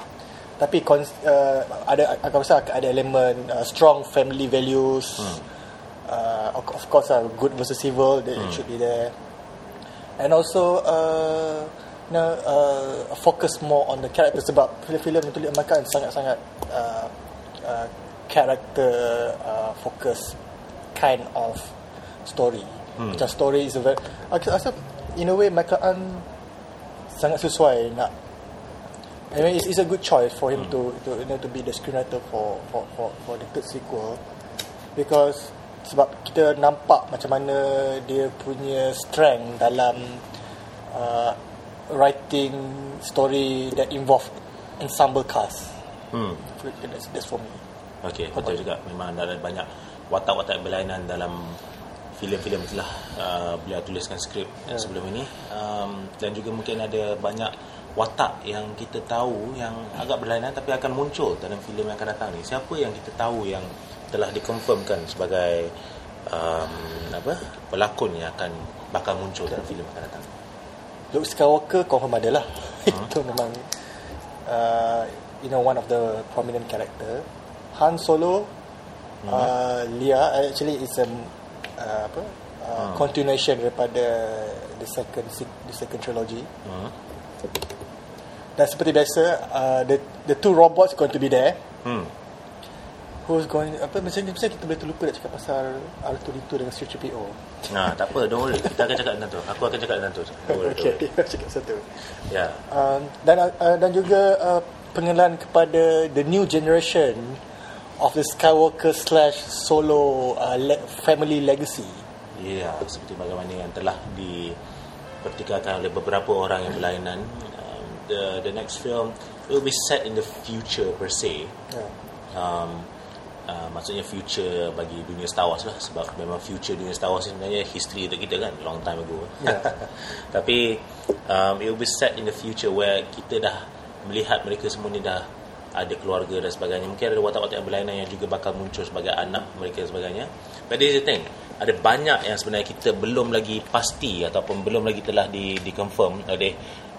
tapi cons- uh, ada aku rasa ada elemen uh, strong family values. Uh, of, course uh, good versus evil that should be there. And also uh, you know, uh, focus more on the character sebab filem-filem yang tulis makan sangat-sangat uh, uh, character uh, focus kind of story. Macam story is a very aku rasa in a way Michael Ann sangat sesuai nak I mean, it's, it's a good choice for him to to you know to be the screenwriter for for for for the third sequel because sebab kita nampak macam mana dia punya strength dalam uh, writing story that involve ensemble cast. Hmm. That's, that's for me. Okey, betul juga. Memang ada banyak watak-watak berlainan dalam filem-filem telah uh, beliau tuliskan skrip yeah. sebelum ini um, dan juga mungkin ada banyak watak yang kita tahu yang agak berlainan tapi akan muncul dalam filem yang akan datang ni. Siapa yang kita tahu yang telah dikonfirmkan sebagai um, apa pelakon yang akan bakal muncul dalam filem akan datang. Luke Skywalker confirm ada lah. Itu memang uh, you know one of the prominent character. Han Solo, uh, Leia actually is a uh, apa uh, continuation daripada the second se- the second trilogy. Hmm. Dan seperti biasa, uh, the the two robots going to be there. Hmm. Who's going apa macam ni kita boleh terlupa nak cakap pasal R2D2 dengan C3PO. Nah, tak apa, don't worry. Kita akan cakap tentang tu. Aku akan cakap tentang tu. Worry. cakap satu. Ya. um, dan uh, dan juga uh, pengenalan kepada the new generation of the Skywalker slash Solo uh, le- family legacy. Ya, seperti bagaimana yang telah dipertikaikan oleh beberapa orang yang berlainan. Um, the the next film will be set in the future per se. Yeah. Um, uh, maksudnya future bagi dunia Star Wars lah sebab memang future dunia Star Wars sebenarnya history untuk kita kan long time ago. Yeah. Tapi um, it will be set in the future where kita dah melihat mereka semua ni dah ada keluarga dan sebagainya. Mungkin ada watak-watak yang berlainan yang juga bakal muncul sebagai anak mereka dan sebagainya. But this is the thing. Ada banyak yang sebenarnya kita belum lagi pasti ataupun belum lagi telah di, di confirm oleh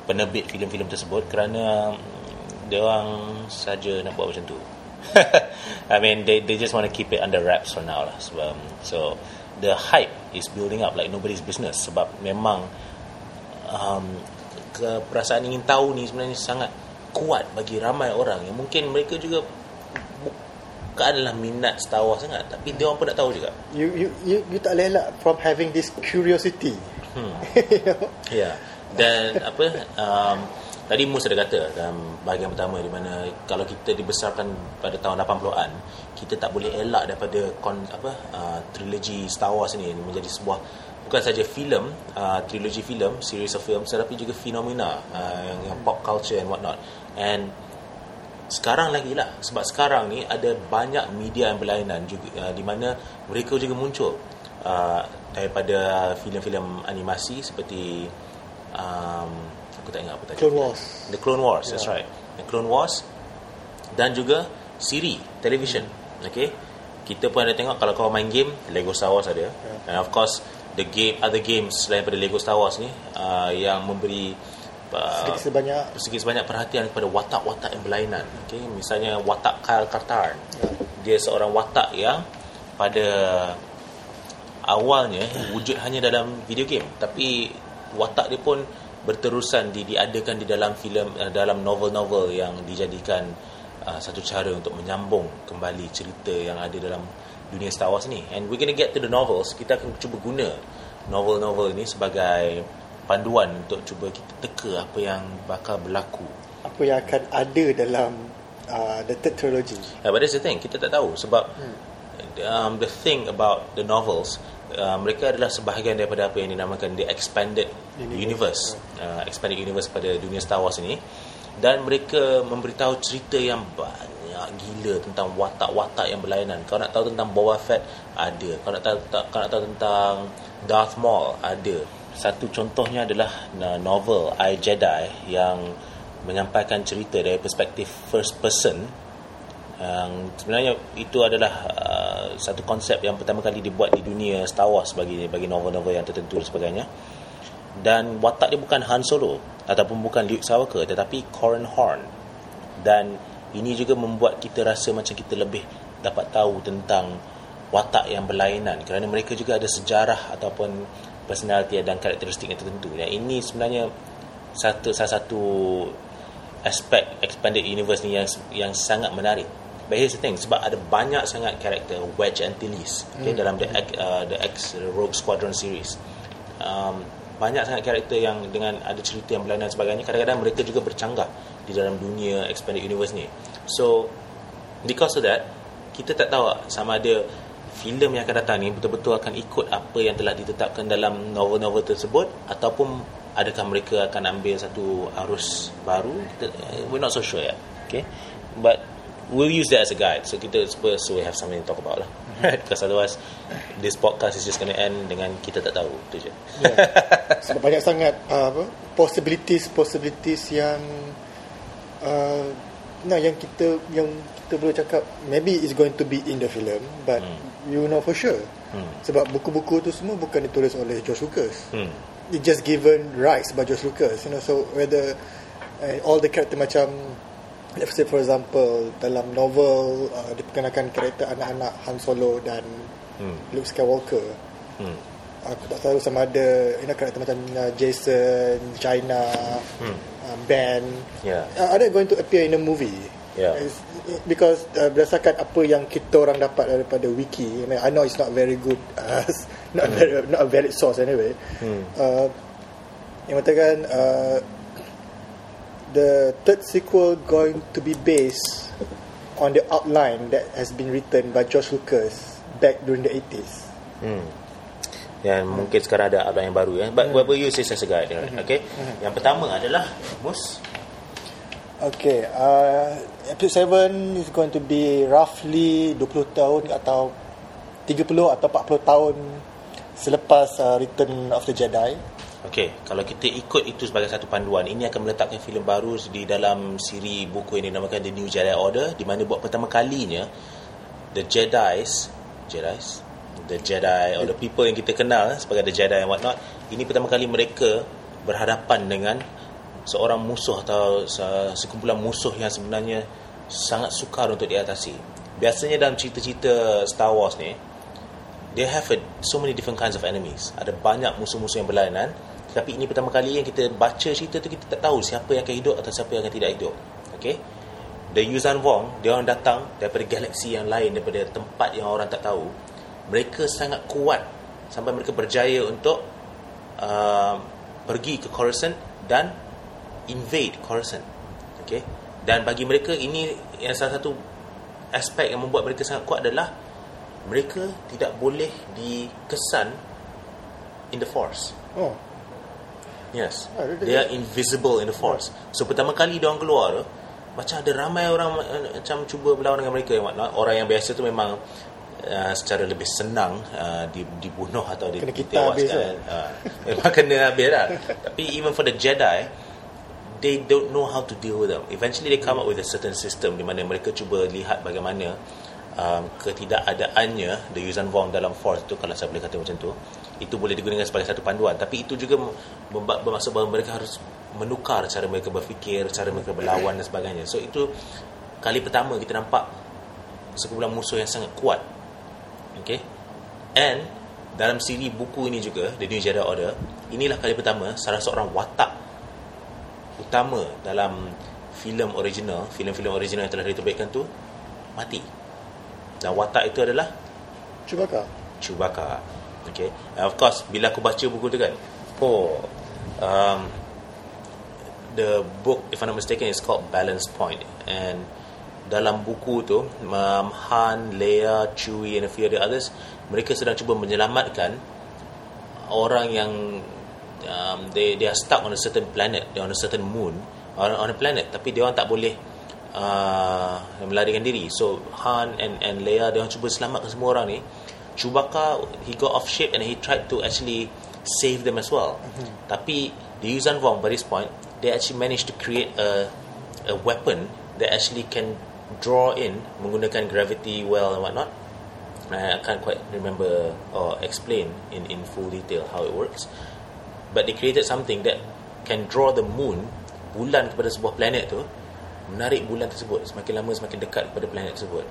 penerbit filem-filem tersebut kerana mm, dia orang saja nak buat macam tu. I mean they they just want to keep it under wraps for now lah. Sebab, so the hype is building up like nobody's business sebab memang um, keperasaan ingin tahu ni sebenarnya sangat kuat bagi ramai orang yang mungkin mereka juga bukanlah minat Star Wars sangat tapi dia orang pun nak tahu juga You, you, you, you tak boleh elak from having this curiosity. Hmm. you know? Ya. Dan apa um, tadi Mus ada kata dalam bahagian pertama di mana kalau kita dibesarkan pada tahun 80-an, kita tak boleh elak daripada kon, apa uh, trilogi Star Wars ni menjadi sebuah bukan saja filem, uh, trilogi filem, series of films tetapi juga fenomena uh, yang, yang pop culture and what not. And sekarang lagi lah sebab sekarang ni ada banyak media yang berlainan juga uh, di mana mereka juga muncul. Uh, daripada filem-filem animasi seperti um, aku tak ingat apa tadi. Clone Wars. The Clone Wars that's right. The Clone Wars dan juga siri television. Okay? Kita pun ada tengok kalau kau main game Lego Star Wars ada. And of course the game other games selain daripada Lego Star Wars ni uh, yang memberi uh, Sedikit sebanyak sedikit sebanyak perhatian kepada watak-watak yang berlainan. Okay? Misalnya watak Kyle Katarn. Dia seorang watak yang pada awalnya wujud hanya dalam video game. Tapi watak dia pun berterusan di, diadakan di dalam filem uh, dalam novel-novel yang dijadikan uh, satu cara untuk menyambung kembali cerita yang ada dalam dunia Star Wars ni. And we're gonna get to the novels. Kita akan cuba guna novel-novel ini sebagai panduan untuk cuba kita teka apa yang bakal berlaku. apa yang akan ada dalam uh, the third trilogy. Yeah, but that's the thing, kita tak tahu sebab um, the thing about the novels uh, mereka adalah sebahagian daripada apa yang dinamakan the expanded universe, uh, expanded universe pada dunia Star Wars ini dan mereka memberitahu cerita yang banyak gila tentang watak-watak yang berlainan. Kau nak tahu tentang Boba Fett ada, kau nak tahu kau nak tahu tentang Darth Maul ada. Satu contohnya adalah uh, novel I Jedi yang menyampaikan cerita dari perspektif first person. Yang sebenarnya itu adalah uh, satu konsep yang pertama kali dibuat di dunia Star Wars bagi bagi novel-novel yang tertentu dan sebagainya. Dan watak dia bukan Han Solo ataupun bukan Luke Skywalker tetapi Corran Horn. Dan ini juga membuat kita rasa macam kita lebih dapat tahu tentang watak yang berlainan. Kerana mereka juga ada sejarah ataupun personality dan karakteristik yang tertentu. Dan ini sebenarnya satu salah satu aspek expanded universe ni yang yang sangat menarik. But here's the thing sebab ada banyak sangat karakter Wedge Antilles okay, dalam the X- uh, the X Rogue Squadron series. Um, banyak sangat karakter yang dengan ada cerita yang berlainan dan sebagainya kadang-kadang mereka juga bercanggah di dalam dunia expanded universe ni. So because of that kita tak tahu sama ada filem yang akan datang ni betul-betul akan ikut apa yang telah ditetapkan dalam novel-novel tersebut ataupun adakah mereka akan ambil satu arus baru? Kita, we're not so sure yet. Okay? But we'll use that as a guide. So kita supposed so we have something to talk about lah. Because otherwise this podcast is just going to end dengan kita tak tahu. Tu je. Yeah. Sebab banyak sangat uh, apa possibilities possibilities yang uh, nah yang kita yang kita boleh cakap maybe it's going to be in the film but you know for sure. Hmm. Sebab buku-buku tu semua bukan ditulis oleh George Lucas. hmm. It just given rights by George Lucas, you know. So whether uh, all the character macam let's say for example dalam novel uh, diperkenalkan karakter anak-anak Han Solo dan Hmm. Luke Skywalker Hmm. aku tak tahu sama ada you know karakter macam uh, Jason, China, Hmm. Uh, Ben Yeah. uh, are they going to appear in a movie? Yeah. It's, because uh, berdasarkan apa yang kita orang dapat daripada wiki, I, mean, I know it's not very good, uh, not very, not a valid source anyway. Hmm. Uh, yang mengatakan uh, the third sequel going to be based on the outline that has been written by George Lucas back during the 80s. Hmm. Yang mungkin sekarang ada outline yang baru ya. But what will you say as a guide? Okay. Yang pertama adalah Mus. Okay, uh, episode 7 is going to be roughly 20 tahun atau 30 atau 40 tahun selepas uh, Return of the Jedi. Okay, kalau kita ikut itu sebagai satu panduan, ini akan meletakkan filem baru di dalam siri buku yang dinamakan The New Jedi Order, di mana buat pertama kalinya the Jedi's, Jedi's, the Jedi or the people yang kita kenal sebagai the Jedi and whatnot, ini pertama kali mereka berhadapan dengan seorang musuh atau se- sekumpulan musuh yang sebenarnya sangat sukar untuk diatasi. Biasanya dalam cerita-cerita Star Wars ni, they have a, so many different kinds of enemies. Ada banyak musuh-musuh yang berlainan. Tapi ini pertama kali yang kita baca cerita tu kita tak tahu siapa yang akan hidup atau siapa yang akan tidak hidup. Okay The Yuzhan Wong Dia orang datang Daripada galaksi yang lain Daripada tempat yang orang tak tahu Mereka sangat kuat Sampai mereka berjaya untuk uh, Pergi ke Coruscant Dan Invade Coruscant Okay Dan bagi mereka ini Yang salah satu Aspek yang membuat mereka sangat kuat adalah Mereka tidak boleh dikesan In the Force Oh, Yes. Dia- They are invisible in the force. So pertama kali dia orang keluar tu macam ada ramai orang macam cuba berlawan dengan mereka. Orang yang biasa tu memang uh, secara lebih senang uh, dibunuh atau di, Kena kita habis ditewaskan. Uh, memang kena habis lah. Tapi even for the Jedi they don't know how to deal with them. Eventually they come up with a certain system di mana mereka cuba lihat bagaimana um, ketidakadaannya the Yuzhan Vong dalam Force tu kalau saya boleh kata macam tu itu boleh digunakan sebagai satu panduan tapi itu juga bermaksud bahawa mereka harus menukar cara mereka berfikir cara mereka berlawan dan sebagainya so itu kali pertama kita nampak sekumpulan musuh yang sangat kuat okay and dalam siri buku ini juga The New Jedi Order inilah kali pertama salah seorang watak utama dalam filem original filem-filem original yang telah diterbitkan tu mati dan watak itu adalah Chewbacca. Chewbacca. Okay. And of course, bila aku baca buku tu kan, oh, um, the book, if I'm not mistaken, is called Balance Point. And dalam buku tu, um, Han, Leia, Chewie, and a few other others, mereka sedang cuba menyelamatkan orang yang um, they they are stuck on a certain planet, they on a certain moon, on, on a planet, tapi dia orang tak boleh uh, melarikan diri. So Han and and Leia dia orang cuba selamatkan semua orang ni. Chewbacca he got off ship and he tried to actually save them as well. Tapi the Yuzhan Vong by this point they actually managed to create a a weapon that actually can draw in menggunakan gravity well and whatnot. I can't quite remember or explain in, in full detail how it works. But they created something that can draw the moon, bulan kepada sebuah planet tu, menarik bulan tersebut semakin lama semakin dekat kepada planet tersebut.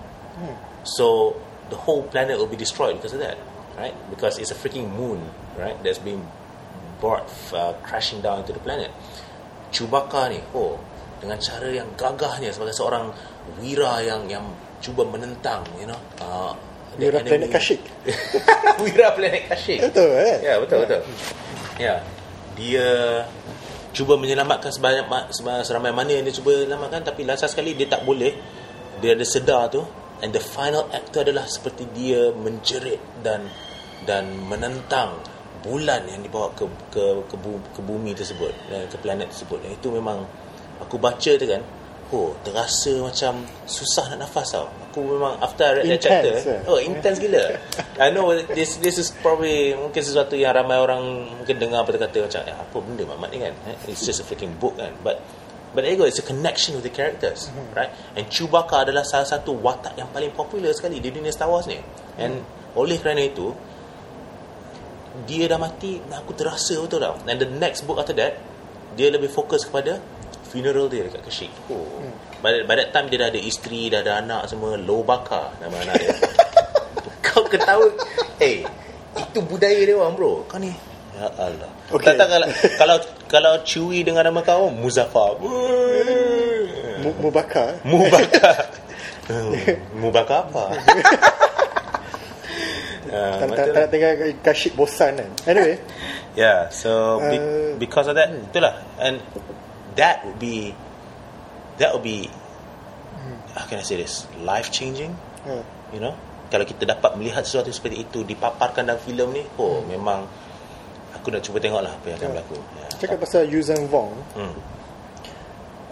So the whole planet will be destroyed because of that, right? Because it's a freaking moon, right? That's being brought uh, crashing down into the planet. Chewbacca ni, oh, dengan cara yang gagahnya sebagai seorang wira yang yang cuba menentang, you know, uh, Wira planet Kashyyyk. wira planet Kashyyyk. Betul eh? Ya, betul betul. Ya. Dia cuba menyelamatkan sebanyak ma- seba- seramai mana yang dia cuba selamatkan tapi last sekali dia tak boleh. Dia ada sedar tu and the final act tu adalah seperti dia menjerit dan dan menentang bulan yang dibawa ke ke ke, bu- ke bumi tersebut dan ke planet tersebut. Dan itu memang aku baca tu kan Oh, terasa macam susah nak nafas tau. Aku memang after I read that Intense, chapter, eh? oh intense gila. I know this this is probably mungkin sesuatu yang ramai orang mungkin dengar kata macam eh, apa benda Mamat ni kan. Eh, It's just a freaking book kan. But but there you go, it's a connection with the characters, right? And Chewbacca adalah salah satu watak yang paling popular sekali di dunia Star Wars ni. And oleh kerana itu dia dah mati aku terasa betul tau. And the next book after that dia lebih fokus kepada funeral dia dekat Kashyyyk. Oh. Hmm. By, that- by that time dia dah ada isteri, dah ada anak semua. Low Bakar nama anak dia. Kau ketawa. Eh, itu budaya dia orang bro. Kau ni. Ya Allah. Okay. Tak, tak, kalau, kalau kalau Chewie dengan nama kau, Muzaffar. Mu- Mubaka. Mubakar. Hmm, Mubakar apa? uh, Tak tak- tak nak tinggal Kashyyyk bosan kan. Anyway, Yeah, so be, Uh, because of that, itulah, and that would be, that would be, how can I say this, life changing, uh, you know. Kalau kita dapat melihat sesuatu seperti itu dipaparkan dalam filem ni, oh memang aku nak cuba tengok lah apa yang akan berlaku. Yeah. cakap pasal Yuzhan Vong. Hmm.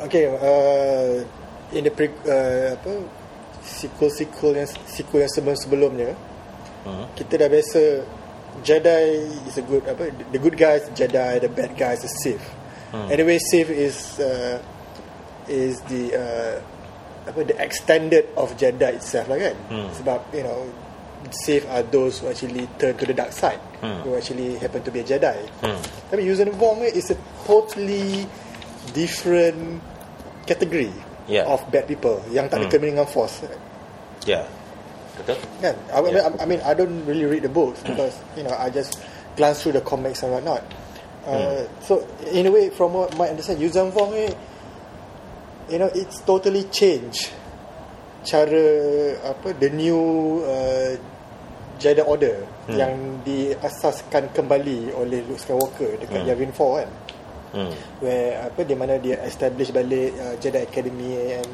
Okay, uh, in the pre, uh, apa sequel-sequel yang sequel yang sebelum-sebelumnya, Hmm. kita dah biasa Jedi is a good apa the good guys Jedi, the bad guys is Sith. Hmm. Anyway, Sith is uh, is the uh, apa the extended of Jedi itself lah kan. Hmm. Sebab you know Sith are those who actually turn to the dark side, Hmm. who actually happen to be a Jedi. Hmm. Tapi Yuzhan Vong is a totally different category Yeah. of bad people yang tak ada Hmm. dengan Force Yeah. Betul? kan I, Yeah. I mean I don't really read the books because you know I just glance through the comics and whatnot uh, Hmm. so in a way from what my understand Yu Zhang Fong ni you know it's totally change cara apa the new uh, Jedi Order hmm. yang diasaskan kembali oleh Luke Skywalker dekat Hmm. Yavin 4 kan Hmm. where apa di mana dia establish balik uh, Jedi Academy and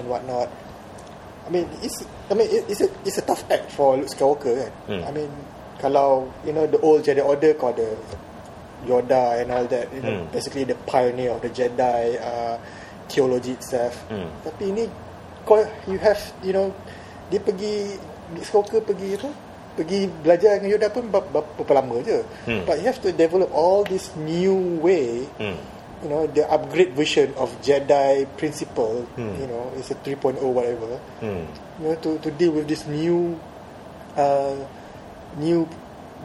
and what not. I mean it's I mean it- it's a it's a tough act for Luke Skywalker kan. Hmm. I mean kalau you know the old Jedi Order kau ada Yoda and all that you know Hmm. basically the pioneer of the Jedi uh, theology itself. Hmm. Tapi ini kau you have you know dia pergi Luke Skywalker pergi apa pergi belajar dengan Yoda pun ber- ber- berapa lama je. Hmm. But you have to develop all this new way Hmm. you know the upgrade version of Jedi principle Hmm. you know it's a 3.0 whatever Hmm. you know to to deal with this new uh, new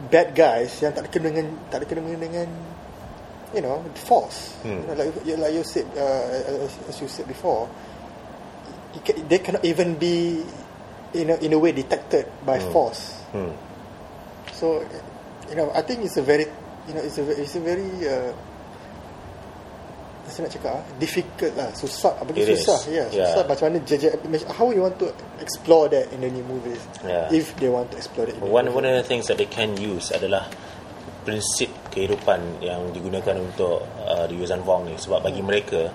bad guys yang tak ada kena dengan tak ada kena dengan you know the force Hmm. you know, like you- like you said uh, as, as you said before you can, they cannot even be in a, in a way detected by Hmm. force Hmm. so you know I think it's a very you know it's a it's a very uh, saya nak cakap ah, difficult lah susah bagi It is. susah ya Yeah. susah macam mana JJ how you want to explore that in the new movies Yeah. if they want to explore it in the One new one of the things that they can use adalah prinsip kehidupan yang digunakan untuk uh, di Yuuzhan Vong ni sebab bagi mereka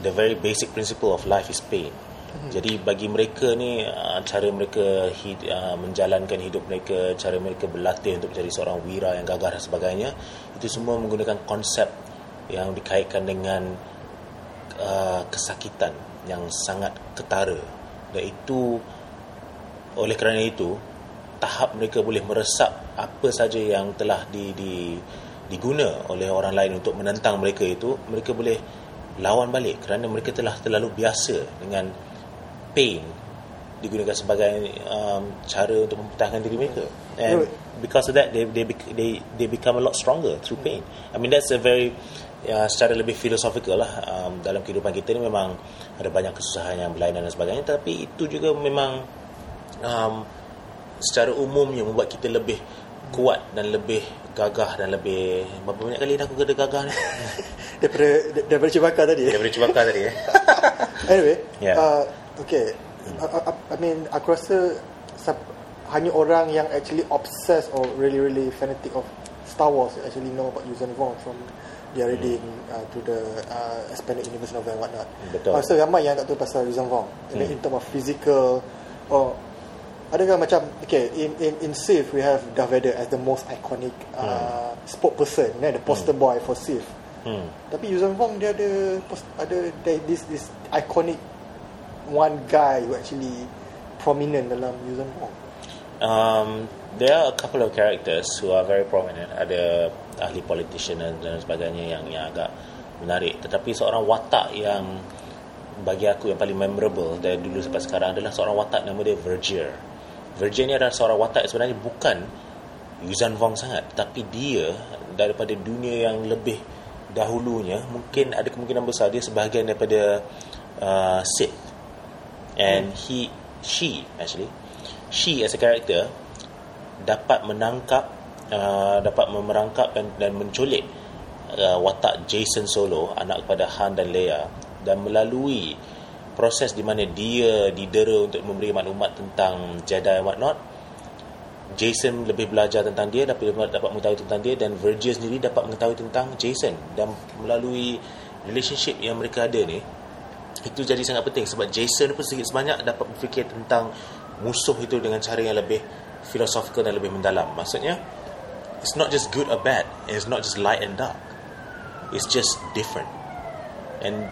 the very basic principle of life is pain. Jadi bagi mereka ni uh, cara mereka hid, uh, menjalankan hidup mereka, cara mereka berlatih untuk menjadi seorang wira yang gagah dan sebagainya, itu semua menggunakan konsep yang dikaitkan dengan uh, kesakitan yang sangat ketara. Dan itu oleh kerana itu tahap mereka boleh meresap apa saja yang telah di, di diguna oleh orang lain untuk menentang mereka itu mereka boleh lawan balik kerana mereka telah terlalu biasa dengan pain digunakan sebagai um, cara untuk mempertahankan diri mereka. And because of that they they they they become a lot stronger through pain. I mean that's a very ya, secara lebih filosofikal lah. Um, dalam kehidupan kita ni memang ada banyak kesusahan yang berlainan dan sebagainya. Tapi itu juga memang um, secara umumnya membuat kita lebih kuat dan lebih gagah dan lebih berapa banyak kali dah aku kena gagah ni? Daripada daripada Chewbacca tadi daripada Chewbacca tadi eh? Anyway Yeah. uh, okay I, I, mean aku rasa sub- hanya orang yang actually obsessed or really really fanatic of Star Wars actually know about Yuuzhan Vong from their reading uh, to the uh, expanded universe novel and whatnot. Betul. Rasa ramai yang tak tahu pasal Yuuzhan Vong. I mean, in term of physical or adakah macam okay in in in Sith we have Darth Vader as the most iconic uh, spokesperson, eh, the poster boy for Sith. hmm. Tapi Yuuzhan Vong dia ada pos- ada this this iconic one guy who actually prominent dalam Yuuzhan Vong. um, there are a couple of characters who are very prominent. Ada ahli politician dan, dan sebagainya yang yang agak menarik. Tetapi seorang watak yang bagi aku yang paling memorable dari dulu sampai sekarang adalah seorang watak nama dia Vergier Vergier ni adalah seorang watak yang sebenarnya bukan Yuuzhan Vong sangat. Tapi dia daripada dunia yang lebih dahulunya mungkin ada kemungkinan besar dia sebahagian daripada uh, Sith and he she actually she as a character dapat menangkap uh, dapat memerangkap dan, dan menculik uh, watak Jason Solo anak kepada Han dan Leia dan melalui proses di mana dia didera untuk memberi maklumat tentang Jedi and whatnot Jason lebih belajar tentang dia dapat dapat mengetahui tentang dia dan Vergil sendiri dapat mengetahui tentang Jason. Dan melalui relationship yang mereka ada ni itu jadi sangat penting sebab Jason pun sedikit sebanyak dapat berfikir tentang musuh itu dengan cara yang lebih filosofikal dan lebih mendalam. Maksudnya it's not just good or bad it's not just light and dark. It's just different. And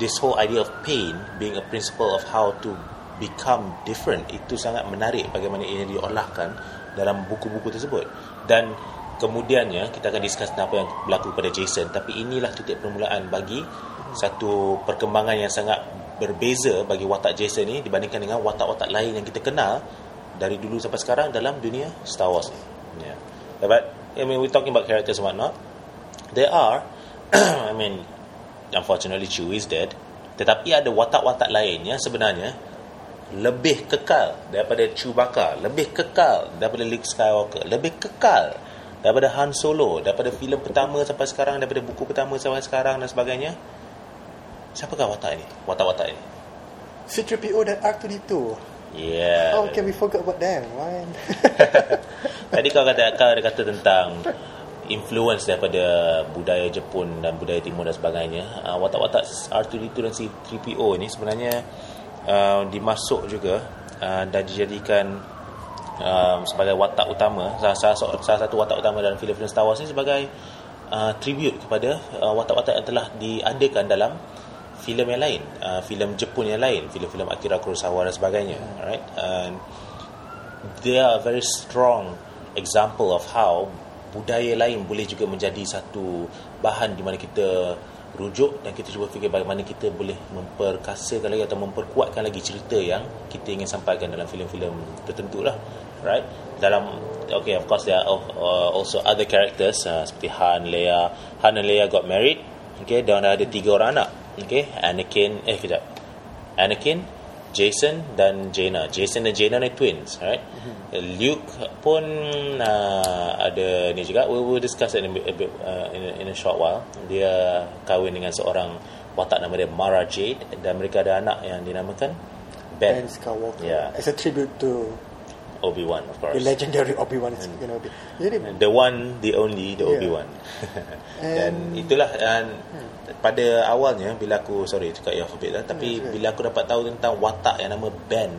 this whole idea of pain being a principle of how to become different itu sangat menarik bagaimana ia diolahkan dalam buku-buku tersebut. Dan kemudiannya kita akan discuss apa yang berlaku pada Jason. Tapi inilah titik permulaan bagi satu perkembangan yang sangat berbeza bagi watak Jason ni dibandingkan dengan watak-watak lain yang kita kenal dari dulu sampai sekarang dalam dunia Star Wars ni. Yeah. But I mean we're talking about characters and whatnot. There are I mean unfortunately Chewie is dead tetapi ada watak-watak lain yang sebenarnya lebih kekal daripada Chewbacca, lebih kekal daripada Luke Skywalker, lebih kekal daripada Han Solo, daripada filem pertama sampai sekarang, daripada buku pertama sampai sekarang dan sebagainya. Siapakah watak ini? Watak-watak ini. C3PO dan R2D2 Yeah. How can we forget about them man? Tadi kau kata kau ada kata tentang influence daripada budaya Jepun dan budaya Timur dan sebagainya. Uh, watak-watak R2D2 dan C3PO ini sebenarnya uh, dimasuk juga uh, dan dijadikan um, sebagai watak utama salah, salah, salah satu watak utama dalam filem-filem Star Wars ini sebagai uh, tribute kepada uh, watak-watak yang telah diadakan dalam filem yang lain, uh, filem Jepun yang lain, filem-filem Akira Kurosawa dan sebagainya, right? And they are a very strong example of how budaya lain boleh juga menjadi satu bahan di mana kita rujuk dan kita cuba fikir bagaimana kita boleh memperkasakan lagi atau memperkuatkan lagi cerita yang kita ingin sampaikan dalam filem-filem tertentu lah right dalam okay of course there are uh, also other characters uh, seperti Han, Leia. Han dan Leia got married okay? Dan ada tiga orang anak okay Anakin eh kejap Anakin Jason dan Jaina. Jason dan Jaina ni twins, right? Mm-hmm. Luke pun uh, ada ni juga. We will discuss it in a bit uh, in, a, in a short while. Dia kahwin dengan seorang watak nama dia Mara Jade dan mereka ada anak yang dinamakan Ben, Ben Skywalker Yeah. As a tribute to Obi-Wan of course. the legendary Obi-Wan is going to be Jadi The one, the only, the Yeah. Obi-Wan. Dan itulah dan pada awalnya bila aku sorry cakap ya Fabit lah, tapi Hmm, bila aku dapat tahu tentang watak yang nama Ben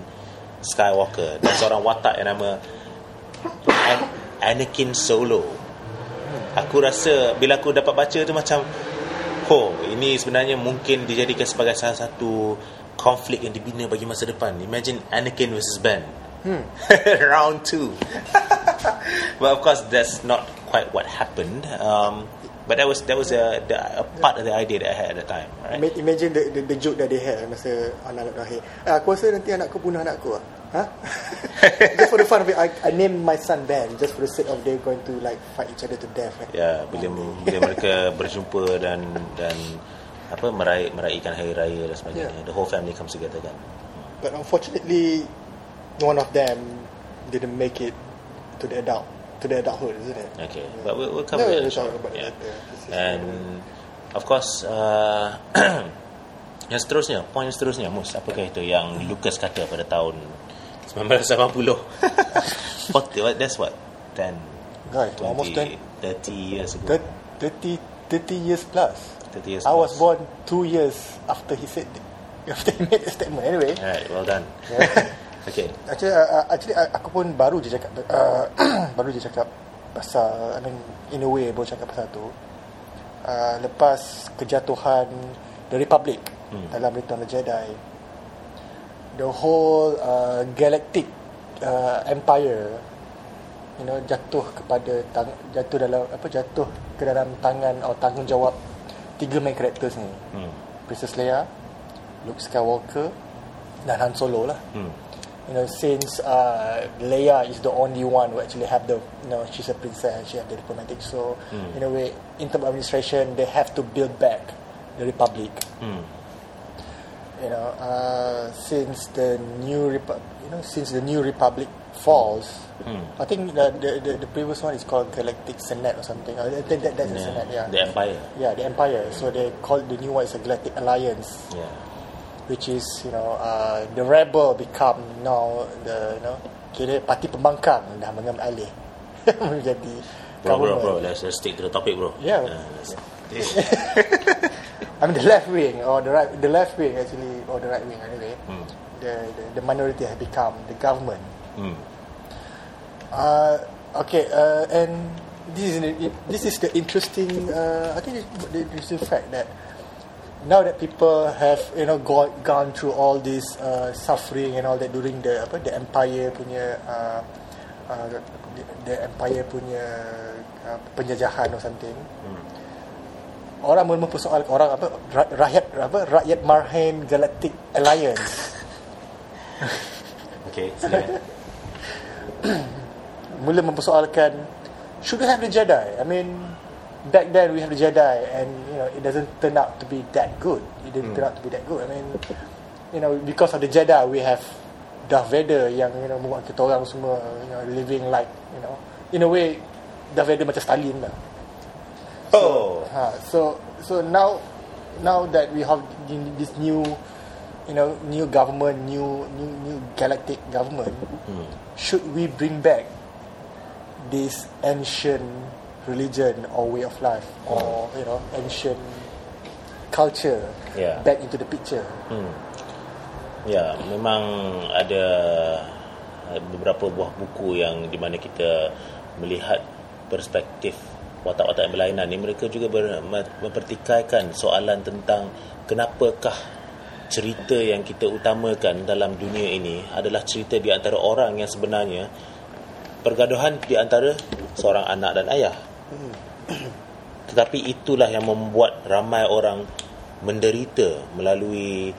Skywalker dan seorang watak yang nama An- Anakin Solo. Aku rasa bila aku dapat baca tu macam oh ini sebenarnya mungkin dijadikan sebagai salah satu konflik yang dibina bagi masa depan. Imagine Anakin versus Ben. Hmm. Round 2. but of course that's not quite what happened. Um, but that was that was a, the, a part of the idea that I had at the time, right? Ima- Imagine the, the, the joke that they had masa anak-anak lahir. Eh, aku rasa nanti anak aku bunuh anak aku lah. Huh? just for the fun of it, I, I named my son Ben just for the sake of they going to like fight each other to death. Right? Ya, bila bila mereka berjumpa dan dan apa meraih meraihkan hari raya dan sebagainya. Yeah. The whole family comes together kan. But unfortunately, one of them didn't make it to the adult to the adulthood, isn't it? Okay, but we'll, we'll cover No, it. we'll talk about yeah. that, yeah. And of course, uh, yang seterusnya, point seterusnya, Mus, apakah itu yang Lucas kata pada tahun 1980? 40, what, that's what? 10, Guys, 20, almost 10, 30 years ago. 30, 30 years plus. 30 years I was plus. born two years after he said after he made the statement. Anyway, Alright, well done. okay. actually, uh, actually uh, aku pun baru je cakap uh, baru je cakap pasal I mean in a way baru cakap pasal tu. Uh, lepas kejatuhan The Republic Hmm. dalam Return of the Jedi, the whole uh, galactic uh, empire you know jatuh kepada tang, jatuh dalam apa jatuh ke dalam tangan atau tanggungjawab tiga main characters ni. Hmm. Princess Leia, Luke Skywalker dan Han Solo lah. Hmm. You know, since uh, Leia is the only one who actually have the, you know, she's a princess, she have the diplomatic. So, Hmm. in a way, in terms of administration, they have to build back the Republic. Hmm. You know, uh, since the new Repu- you know, since the new Republic falls, Hmm. I think the, the the the previous one is called Galactic Senate or something. I think that, that's the Yeah. Senate, yeah. The Empire. Yeah, the Empire. So they called the new one is a Galactic Alliance. Yeah. Which is you know uh, the rebel become now the you know kira parti pembangkang dah mengambil alih menjadi Bro, bro, government. bro, let's, let's stick to the topic, bro. Yeah. Uh, I mean the left wing or the right the left wing actually or the right wing anyway Hmm. the, the the minority has become the government Hmm. uh, okay uh, and this is this is the interesting uh, I think the interesting fact that now that people have you know gone gone through all this uh, suffering and all that during the apa the empire punya uh, uh, the, the empire punya uh, penjajahan or something Hmm. orang mula mempersoalkan orang apa ra- rakyat apa rakyat Marhain Galactic Alliance Okay, silakan. mula mempersoalkan should we have the Jedi I mean back then we have the Jedi and you know it doesn't turn out to be that good. It didn't turn out to be that good. I mean you know because of the Jedi we have Darth Vader yang you know membuat kita orang semua you know living like you know in a way Darth Vader macam Stalin lah. Oh. ha, so so now now that we have this new you know new government new new new galactic government should we bring back this ancient religion or way of life or you know ancient culture Yeah. back into the picture Ya, memang ada beberapa buah buku yang di mana kita melihat perspektif watak-watak yang berlainan ni mereka juga ber, me- mempertikaikan soalan tentang kenapakah cerita yang kita utamakan dalam dunia ini adalah cerita di antara orang yang sebenarnya pergaduhan di antara seorang anak dan ayah. Tetapi itulah yang membuat ramai orang menderita melalui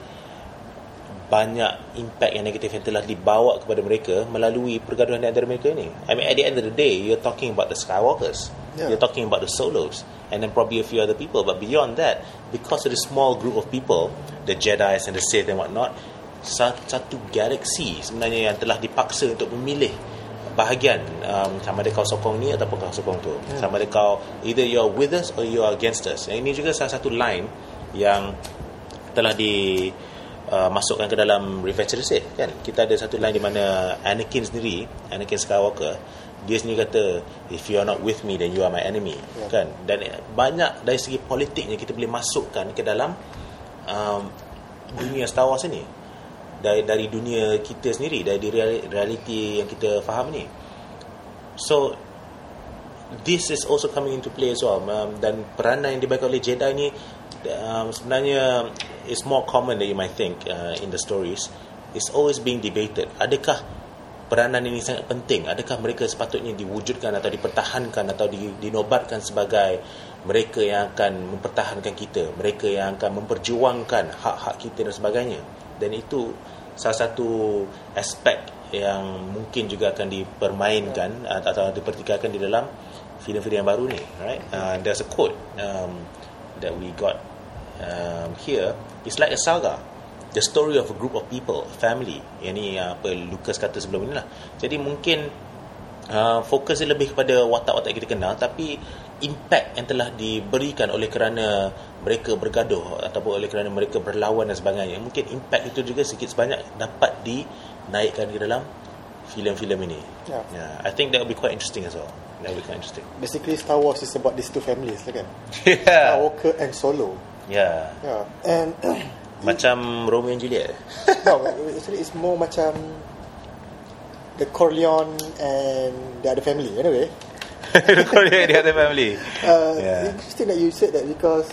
banyak impact yang negatif yang telah dibawa kepada mereka melalui pergaduhan di antara mereka ni. I mean, at the end of the day, you're talking about the Skywalkers. Yeah. You're talking about the Solos. And then probably a few other people. But beyond that, because of the small group of people, the Jedi's and the Sith and whatnot, sa- satu galaksi sebenarnya yang telah dipaksa untuk memilih bahagian um, sama ada kau sokong ni ataupun kau sokong tu. Sama ada kau either you're with us or you're against us. Yang ini juga salah satu line yang telah di uh, masukkan ke dalam Revenge of the Sith kan? Kita ada satu line di mana Anakin sendiri Anakin Skywalker dia sendiri kata if you are not with me then you are my enemy Ya. kan? Dan eh, banyak dari segi politiknya kita boleh masukkan ke dalam um, dunia Star Wars ini dari dari dunia kita sendiri dari reali- reality yang kita faham ni. So this is also coming into play as well. Um, dan peranan yang dibaik oleh Jedi ni um, sebenarnya is more common than you might think uh, in the stories. It's always being debated. Adakah peranan ini sangat penting? Adakah mereka sepatutnya diwujudkan atau dipertahankan atau di, dinobatkan sebagai mereka yang akan mempertahankan kita mereka yang akan memperjuangkan hak-hak kita dan sebagainya dan itu salah satu aspek yang mungkin juga akan dipermainkan uh, atau dipertikaikan di dalam filem-filem yang baru ni right uh, there's a quote um, that we got um, here. It's like a saga. The story of a group of people a family. Yang ni uh, apa Lucas kata sebelum ni lah. Jadi mungkin uh, fokus dia lebih kepada watak-watak kita kenal tapi impact yang telah diberikan oleh kerana mereka bergaduh ataupun oleh kerana mereka berlawan dan sebagainya. Mungkin impact itu juga sikit sebanyak dapat dinaikkan ke dalam filem-filem ini. Yeah. yeah, I think that will be quite interesting as well. That will be quite interesting. Basically Star Wars is about these two families lah kan? Yeah. Skywalker and Solo. Yeah. Yeah and macam Romeo and Juliet. No actually it's more macam the Corleone and the other family anyway Korea the other family Uh, Yeah. Interesting that you said that because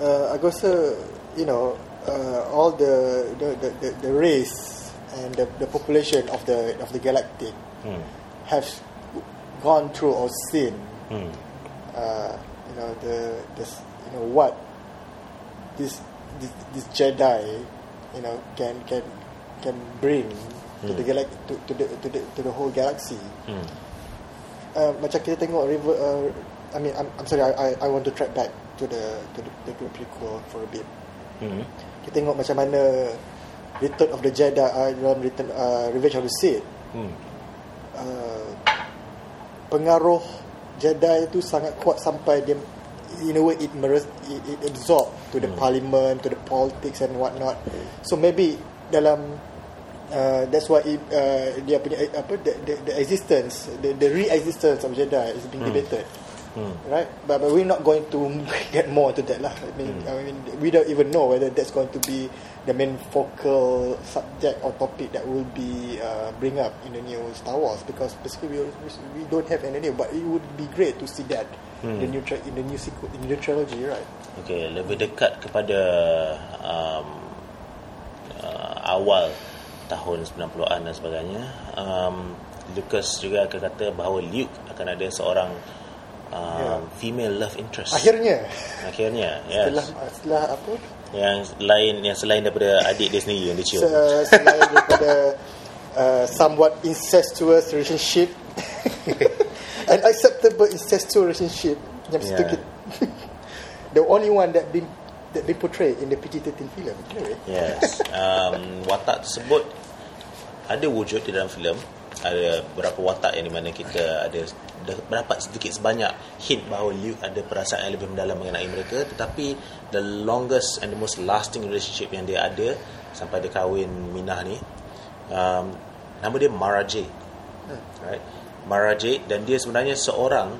uh, aku rasa you know uh, all the the, the the the race and the, the population of the of the galactic hmm. have gone through or seen Hmm. uh, you know the this you know what this this, this Jedi you know can can can bring to the galaxy to, to the to the to the whole galaxy Hmm. Uh, macam kita tengok river uh, I mean I'm, I'm sorry I, I I want to track back to the to the, the prequel for a bit. Hmm. kita tengok macam mana Return of the Jedi uh, dalam Return uh, Revenge of the Sith. Hmm. uh, pengaruh Jedi itu sangat kuat sampai dia in a way it, meres, it, it absorb to the parliament to the politics and what not so maybe dalam uh, that's why it, uh, dia punya uh, apa the, the, the existence the, the re-existence of Jedi is being debated. Hmm. right? But, but we're not going to get more into that lah. I mean, I mean we don't even know whether that's going to be the main focal subject or topic that will be uh, bring up in the new Star Wars because basically we, we don't have any new but it would be great to see that in the new tra- in the new sequel in the new trilogy right? Okey, lebih dekat kepada um, uh, awal tahun 90-an dan sebagainya. Um, Lucas juga akan kata bahawa Luke akan ada seorang um, Ya. female love interest. akhirnya Akhirnya, yes. setelah setelah apa Yang lain yang selain daripada adik dia sendiri yang dia cium. se- selain daripada uh, somewhat incestuous relationship an acceptable incestuous relationship yang Yeah. kita the only one that been that been portrayed in the PG-13 film anyway Yes. Um, watak tersebut ada wujud di dalam filem. Ada beberapa watak yang di mana kita ada berdapat sedikit sebanyak hint bahawa Luke ada perasaan yang lebih mendalam mengenai mereka. Tetapi the longest and the most lasting relationship yang dia ada sampai dia kahwin Minah ni um, nama dia Mara Jade right Mara Jade dan dia sebenarnya seorang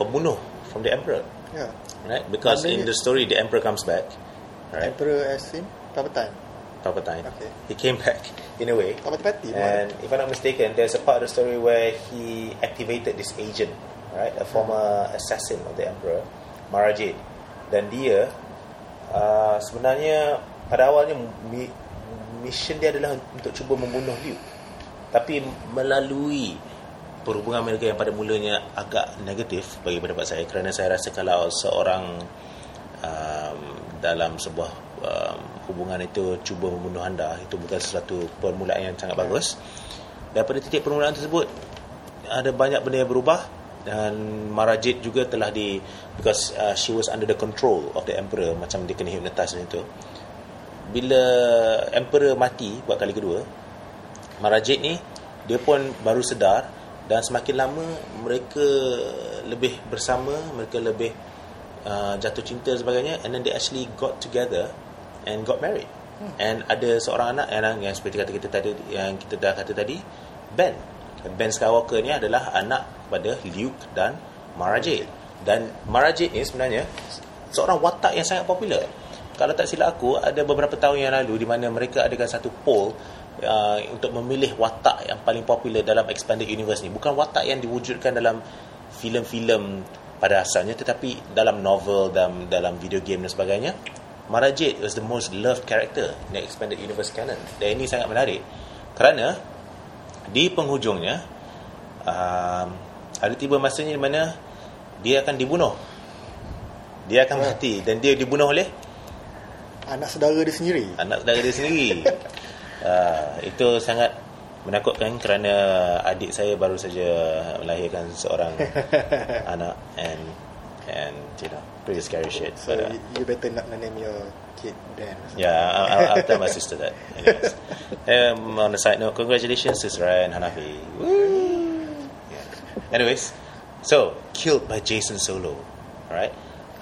pembunuh from the emperor. Ya. Right because Nama in the story the emperor comes back right Emperor as in Palpatine. Palpatine Okay. he came back in a way Palpatine Pati. And if I'm not mistaken, there's a part of the story where he activated this agent, right? A former assassin of the Emperor, Mara Jade. Dan dia uh, sebenarnya pada awalnya mi, mission dia adalah untuk cuba membunuh Liu. Tapi melalui perhubungan mereka yang pada mulanya agak negatif bagi pendapat saya kerana saya rasa kalau seorang um, dalam sebuah um, hubungan itu cuba membunuh anda itu bukan sesuatu permulaan yang sangat bagus. Daripada titik permulaan tersebut ada banyak benda yang berubah dan Marajit juga telah di because uh, she was under the control of the emperor macam dia kena hypnotize macam tu bila emperor mati buat kali kedua Marajit ni dia pun baru sedar dan semakin lama mereka lebih bersama mereka lebih uh, jatuh cinta dan sebagainya and then they actually got together and got married. And ada seorang anak yang, yang seperti kata kita tadi yang kita dah kata tadi Ben. Ben Skywalker ni adalah anak pada Luke dan Mara Jade. Dan Mara Jade ni sebenarnya seorang watak yang sangat popular. Kalau tak silap aku ada beberapa tahun yang lalu di mana mereka adakan satu poll uh, untuk memilih watak yang paling popular dalam expanded universe ni. Bukan watak yang diwujudkan dalam filem-filem pada asalnya tetapi dalam novel dalam dalam video game dan sebagainya. Mara Jade was the most loved character in the expanded universe canon. Dan ini sangat menarik kerana di penghujungnya um, ada tiba masanya di mana dia akan dibunuh. Dia akan mati dan dia dibunuh oleh Anak saudara dia sendiri. anak saudara dia sendiri uh, itu sangat menakutkan kerana adik saya baru saja melahirkan seorang anak and and you know pretty scary shit So but, uh, you, better not name your kid something. Yeah, I'll, I'll, I'll tell my sister that. Anyways. um, on a side note, congratulations to Ryan Hanafi. Woo! Yeah. Anyways, so killed by Jason Solo. Alright.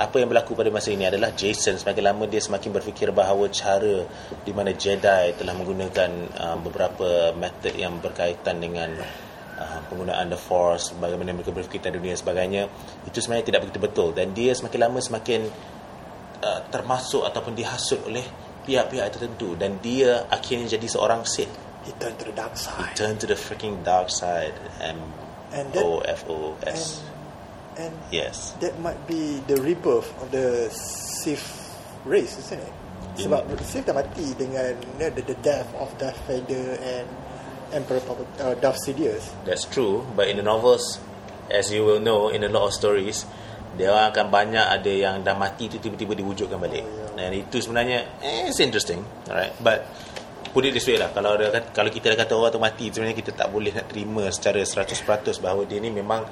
Apa yang berlaku pada masa ini adalah Jason semakin lama dia semakin berfikir bahawa cara di mana Jedi telah menggunakan um, beberapa method yang berkaitan dengan uh, penggunaan the force bagaimana mereka berfikir tentang dunia dan sebagainya itu sebenarnya tidak begitu betul dan dia semakin lama semakin uh, termasuk ataupun dihasut oleh pihak-pihak tertentu dan dia akhirnya jadi seorang Sith. He turned to the dark side. Turn to the freaking dark side. M And that- O F O S. And, and Yes. that might be the rebirth of the Sith race, isn't it? Sebab Sith dah mati dengan you know, the, the death of Darth Vader and Emperor Palpat- uh, Darth Sidious. That's true, but in the novels as you will know in a lot of stories dia orang akan banyak ada yang dah mati tu tiba-tiba diwujudkan balik. Dan itu sebenarnya eh, it's interesting, alright. But put it this way lah kalau kata- kalau kita dah kata orang tu mati sebenarnya kita tak boleh nak terima secara 100% bahawa dia ni memang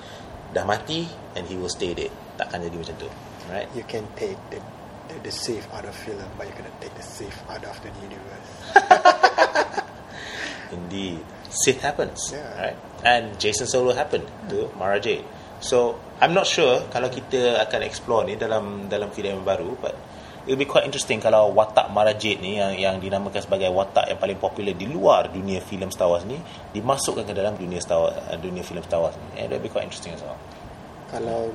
dah mati and he will stay dead. Takkan jadi macam tu. Right? You can take the, the, the Sith out of film, but you cannot take the Sith out of the universe. Indeed. Sith happens. Yeah. Right? And Jason Solo happened to Mara Jade. So, I'm not sure kalau kita akan explore ni dalam dalam filem yang baru but it will be quite interesting kalau watak Mara Jade ni yang yang dinamakan sebagai watak yang paling popular di luar dunia filem Star Wars ni dimasukkan ke dalam dunia Star Wars, uh, dunia filem Star Wars ni. And it will be quite interesting as well. Kalau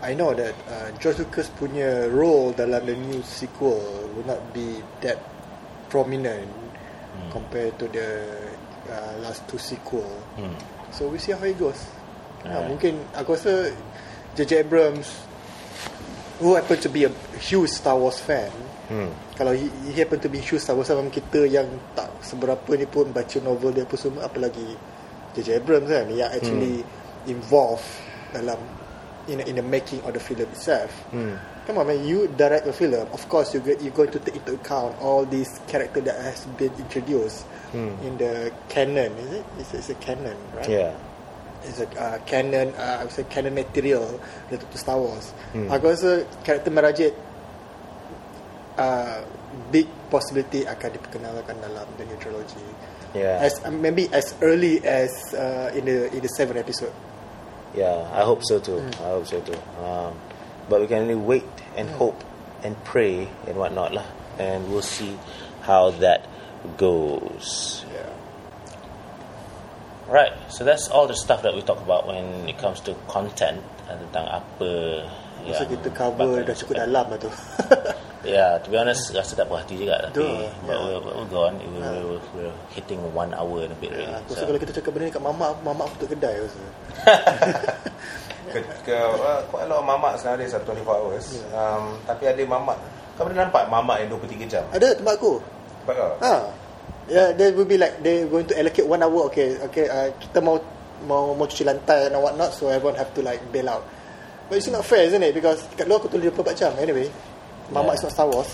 I know that uh, George Lucas punya role dalam the new sequel will not be that prominent compared to the uh, last two sequel. Hmm. So we see how it goes. Uh, Alright. mungkin aku rasa J.J. Abrams who happen to be a huge Star Wars fan Hmm. kalau he, he happen to be huge Star Wars fan kita yang tak seberapa ni pun baca novel dia apa semua apalagi J.J. Abrams kan yang actually involved dalam in in the making of the film itself Hmm. come on man you direct a film of course you you going to take into account all these character that has been introduced in the canon is it it's, it's a canon right Yeah. is a uh, canon uh, I would say canon material related to Star Wars. Aku rasa karakter Merajit uh, big possibility akan diperkenalkan dalam the new trilogy. Yeah. As uh, maybe as early as uh, in the in the seventh episode. Yeah, I hope so too. I hope so too. Um, but we can only wait and hope and pray and whatnot lah, and we'll see how that goes. Yeah. Right. So that's all the stuff that we talk about when it comes to content uh, tentang apa Masa yang kita cover dah cukup dalam lah tu. Yeah, to be honest, rasa tak puas hati juga tapi Betul, but yeah. we're, we're gone. We're, we're, we're hitting one hour and a bit already. Ya, aku rasa So- kalau kita cakap benda ni kat mama, mama aku tutup kedai rasa. ke, ke uh, quite a lot of mamak are 24 hours. Um, tapi ada mamak. Kau pernah nampak mamak yang 23 jam? Ada tempat aku. Nampak kau? Ha. Yeah, they will be like they going to allocate one hour. Okay, okay. Uh, kita mau mau mau cuci lantai and what not, so everyone have to like bail out. But it's not fair, isn't it? Because kat luar aku tulis 24 jam. Anyway, Mama Yeah. is not Star Wars.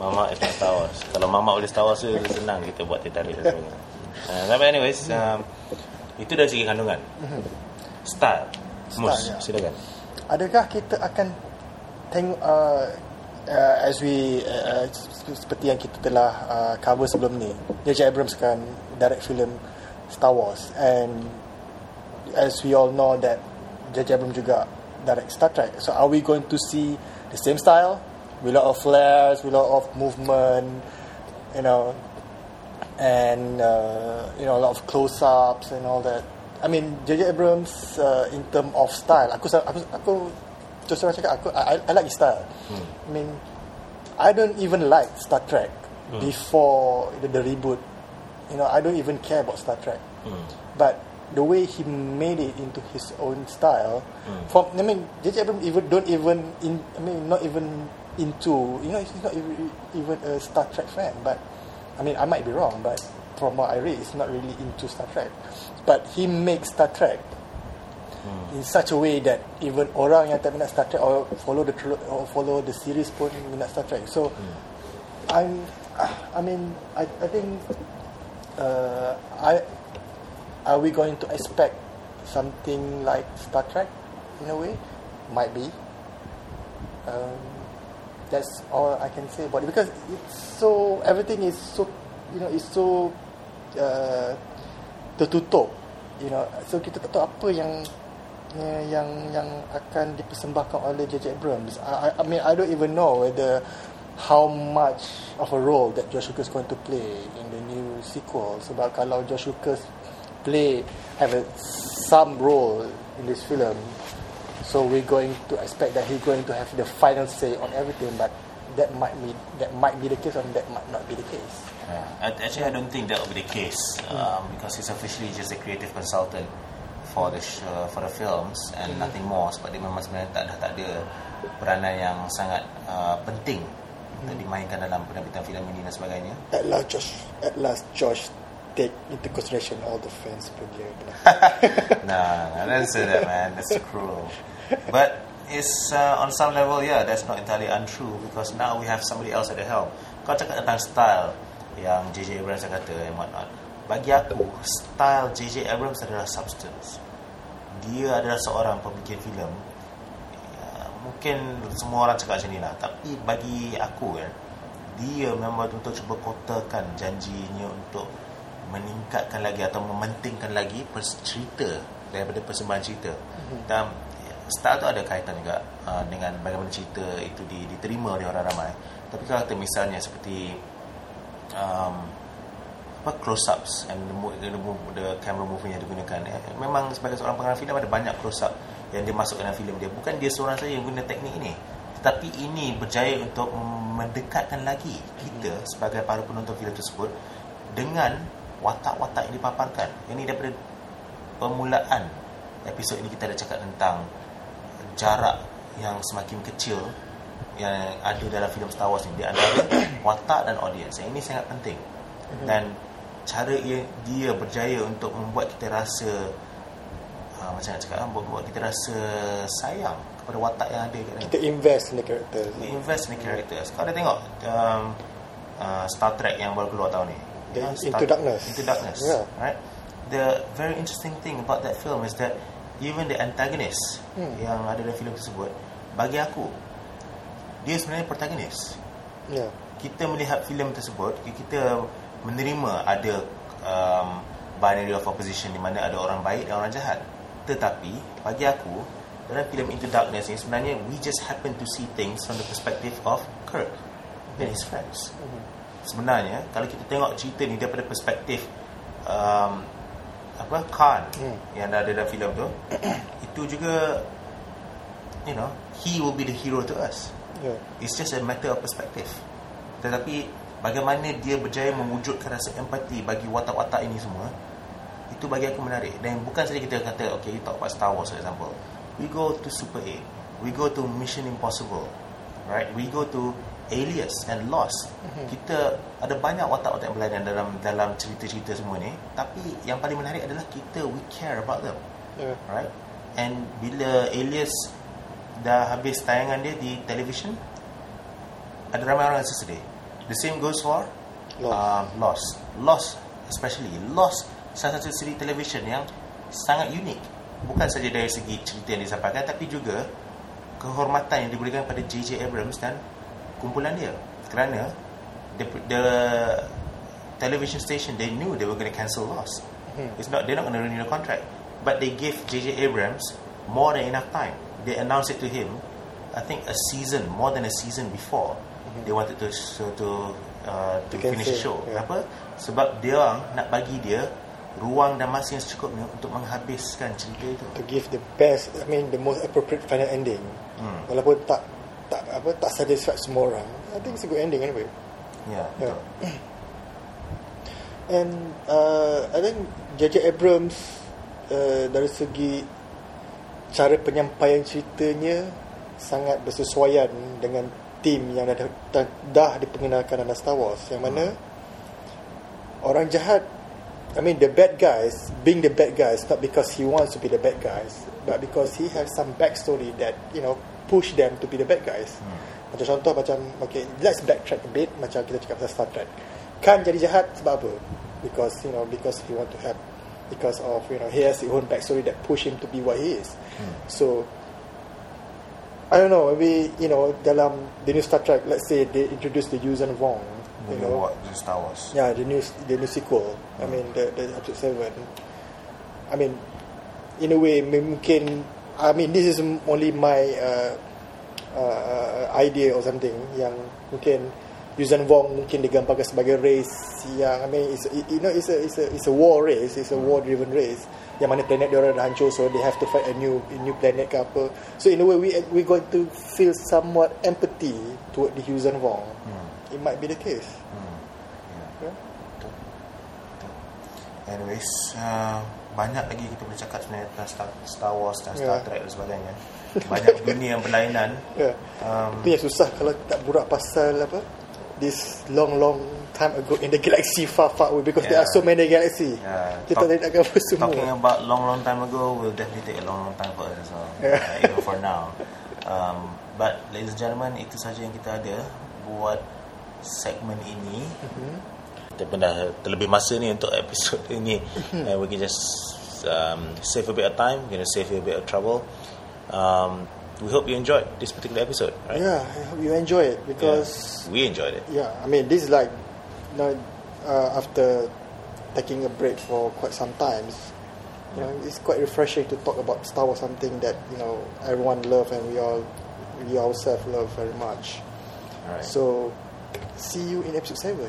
Mamak is not Star Wars. Kalau mamak boleh Star Wars tu senang kita buat teh tarik dan sebagainya. Uh, tapi anyways, um, itu dari segi kandungan. Style. Mus, Style, ya. silakan. Adakah kita akan tengok uh, uh, as we uh, uh, seperti yang kita telah uh, cover sebelum ni J.J. Abrams akan direct film Star Wars and as we all know that J.J. Abrams juga direct Star Trek so are we going to see the same style with a lot of flares with a lot of movement you know and uh, you know a lot of close-ups and all that. I mean J.J. Abrams uh, in term of style, aku aku aku terus terang cakap aku I, I like his style. I mean I don't even like Star Trek before the, the reboot. You know I don't even care about Star Trek, but the way he made it into his own style. Hmm. From I mean J.J. Abrams even don't even in I mean not even into you know he's not even, even a Star Trek fan, but I mean, I might be wrong, but from what I read, he's not really into Star Trek. But he makes Star Trek hmm. in such a way that even orang yang tak minat Star Trek or follow the or follow the series pun minat Star Trek. So, hmm. I'm, I mean, I, I think, uh, I, are we going to expect something like Star Trek in a way? Might be. Um, that's all I can say about it because it's so everything is so you know it's so uh, tertutup you know so kita tak tahu apa yang yang yang, yang akan dipersembahkan oleh J.J. Abrams I- I mean I don't even know whether how much of a role that Josh Lucas going to play in the new sequel sebab kalau Josh Lucas play have a, some role in this film so we're going to expect that he's going to have the final say on everything, but that might be that might be the case, or that might not be the case. Yeah. I- Actually, I don't think that will be the case um, because he's officially just a creative consultant for the sh- uh, for the films and nothing more. Sebab dia memang sebenarnya tak dah tak ada peranan yang sangat uh, penting untuk dimainkan dalam penerbitan filem ini dan sebagainya. At last, Josh. At last, Josh take into consideration all the fans punya. nah, nah, don't say that, man. That's cruel. But it's uh, on some level, yeah, that's not entirely untrue because now we have somebody else at the helm. Kau cakap tentang style yang J.J. Abrams kata and whatnot. Bagi aku, style J.J. Abrams adalah substance. Dia adalah seorang pemikir filem. Ya, mungkin semua orang cakap macam ni lah. Tapi bagi aku kan, dia memang betul-betul cuba kotakan janjinya untuk meningkatkan lagi atau mementingkan lagi cerita daripada persembahan cerita. Dan ya, style tu ada kaitan juga uh, dengan bagaimana cerita itu di, diterima oleh orang ramai. Tapi kalau kata misalnya seperti um, apa close ups and the, the, mo- the camera movement yang digunakan eh, memang sebagai seorang pengarah filem ada banyak close up yang dia masuk dalam filem dia bukan dia seorang saja yang guna teknik ini tetapi ini berjaya untuk mendekatkan lagi kita sebagai para penonton filem tersebut dengan watak-watak yang dipaparkan ini daripada permulaan episod ini kita ada cakap tentang jarak yang semakin kecil yang ada dalam filem Star Wars ni di antara watak dan audience. Yang ini sangat penting. Dan cara ia, dia berjaya untuk membuat kita rasa uh, macam nak cakap ah, membuat kita rasa sayang kepada watak yang ada kat. Kita invest in the character. Kita invest in the characters. Kau ada tengok um, uh, Star Trek yang baru keluar tahun ni? The Ah, Into Darkness. Into Darkness. Yeah. Right? The very interesting thing about that film is that even the antagonist Hmm. yang ada dalam filem tersebut, bagi aku, dia sebenarnya protagonis. Ya. kita melihat filem tersebut kita menerima ada um, binary of opposition di mana ada orang baik dan orang jahat tetapi bagi aku dalam filem Into Darkness ni sebenarnya we just happen to see things from the perspective of Kirk and his friends sebenarnya kalau kita tengok cerita ni daripada perspektif um, apa Khan Hmm. yang ada dalam filem tu itu juga you know he will be the hero to us Ya. It's just a matter of perspective. Tetapi bagaimana dia berjaya mewujudkan rasa empati bagi watak-watak ini semua, itu bagi aku menarik. Dan bukan saja kita kata, okay, you talk about Star Wars for example. We go to Super 8. We go to Mission Impossible. Right? We go to Alias and Lost. Kita ada banyak watak-watak yang berlainan dalam dalam cerita-cerita semua ni. Tapi yang paling menarik adalah kita, we care about them. Ya. Right? And bila Alias dah habis tayangan dia di television, ada ramai orang rasa sedih. The same goes for Lost. Um, Lost. Lost especially. Lost salah satu siri television yang sangat unik. Bukan saja dari segi cerita yang disampaikan tapi juga kehormatan yang diberikan pada J.J. Abrams dan kumpulan dia. Kerana the, the television station they knew they were going to cancel Lost. It's not they're not going to renew the contract, but they gave J.J. Abrams more than enough time. They announced it to him, I think a season more than a season before. They wanted to so to uh, to To finish the show. yeah. Kenapa? Sebab dia orang nak bagi dia ruang dan masa yang secukupnya untuk menghabiskan cerita itu. To give the best, I mean the most appropriate final ending. Hmm. Walaupun tak tak apa tak satisfied semua orang. I think it's a good ending anyway. Ya, Yeah. betul. And uh, I think J.J. Abrams uh, dari segi cara penyampaian ceritanya sangat bersesuaian dengan tim yang dah, dah, dah diperkenalkan dalam Star Wars yang mana orang jahat I mean the bad guys being the bad guys not because he wants to be the bad guys but because he has some backstory that you know push them to be the bad guys macam contoh macam okay let's backtrack a bit macam kita cakap pasal Star Trek Khan jadi jahat sebab apa because you know because he want to help because of you know he has his own backstory that push him to be what he is so I don't know maybe you know dalam the new Star Trek let's say they introduce the Yuuzhan Vong you know what the Star Wars. Yeah, the new the new sequel. I mean the the episode seven. I mean, in a way mungkin. I mean this is only my uh, uh, idea or something yang mungkin Yuuzhan Vong mungkin digambarkan sebagai race yang I mean it's you know it's a it's a it's a war race, it's a war driven race. Yang mana planet dia orang dah hancur so they have to fight a new a new planet ke apa. So in a way we we going to feel somewhat empathy toward the Yuuzhan Vong. It might be the case. Yeah. Anyways, uh, banyak lagi kita boleh cakap sebenarnya tentang Star, Star Wars dan Star Yeah. Trek dan sebagainya. Banyak dunia yang berlainan. Yeah. Um, Itu yang susah kalau tak burak pasal apa this long long time ago in the galaxy far far away because there Yeah. are so many galaxy. Yeah. Kita Talk- tak nak cover Talking semua. about long long time ago will definitely take a long long time for us as well. Yeah. Uh, even for now. Um, but ladies and gentlemen, itu saja yang kita ada buat segmen ini. Mm-hmm. Kita pun dah terlebih masa ni untuk episod ini. Mm-hmm. And we can just um, save a bit of time, you know, save you a bit of trouble. Um, we hope you enjoyed this particular episode. Right? Yeah, I hope you enjoy it Yeah. because we enjoyed it. yeah, I mean this is like you know uh, after taking a break for quite some times. You know, it's quite refreshing to talk about Star Wars, something that you know everyone love and we all we ourselves love very much. All right. So, see you in episode seven.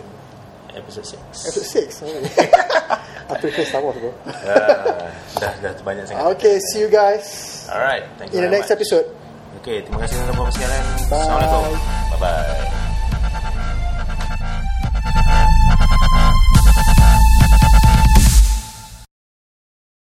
Episode six. Episode six. I prefer Star Wars, bro. Ah, dah dah banyak sangat. Okay, see you guys Alright, thank you in the next much. episode. Okay, terima kasih teman-teman sekalian. Bye. Assalamualaikum. Bye bye.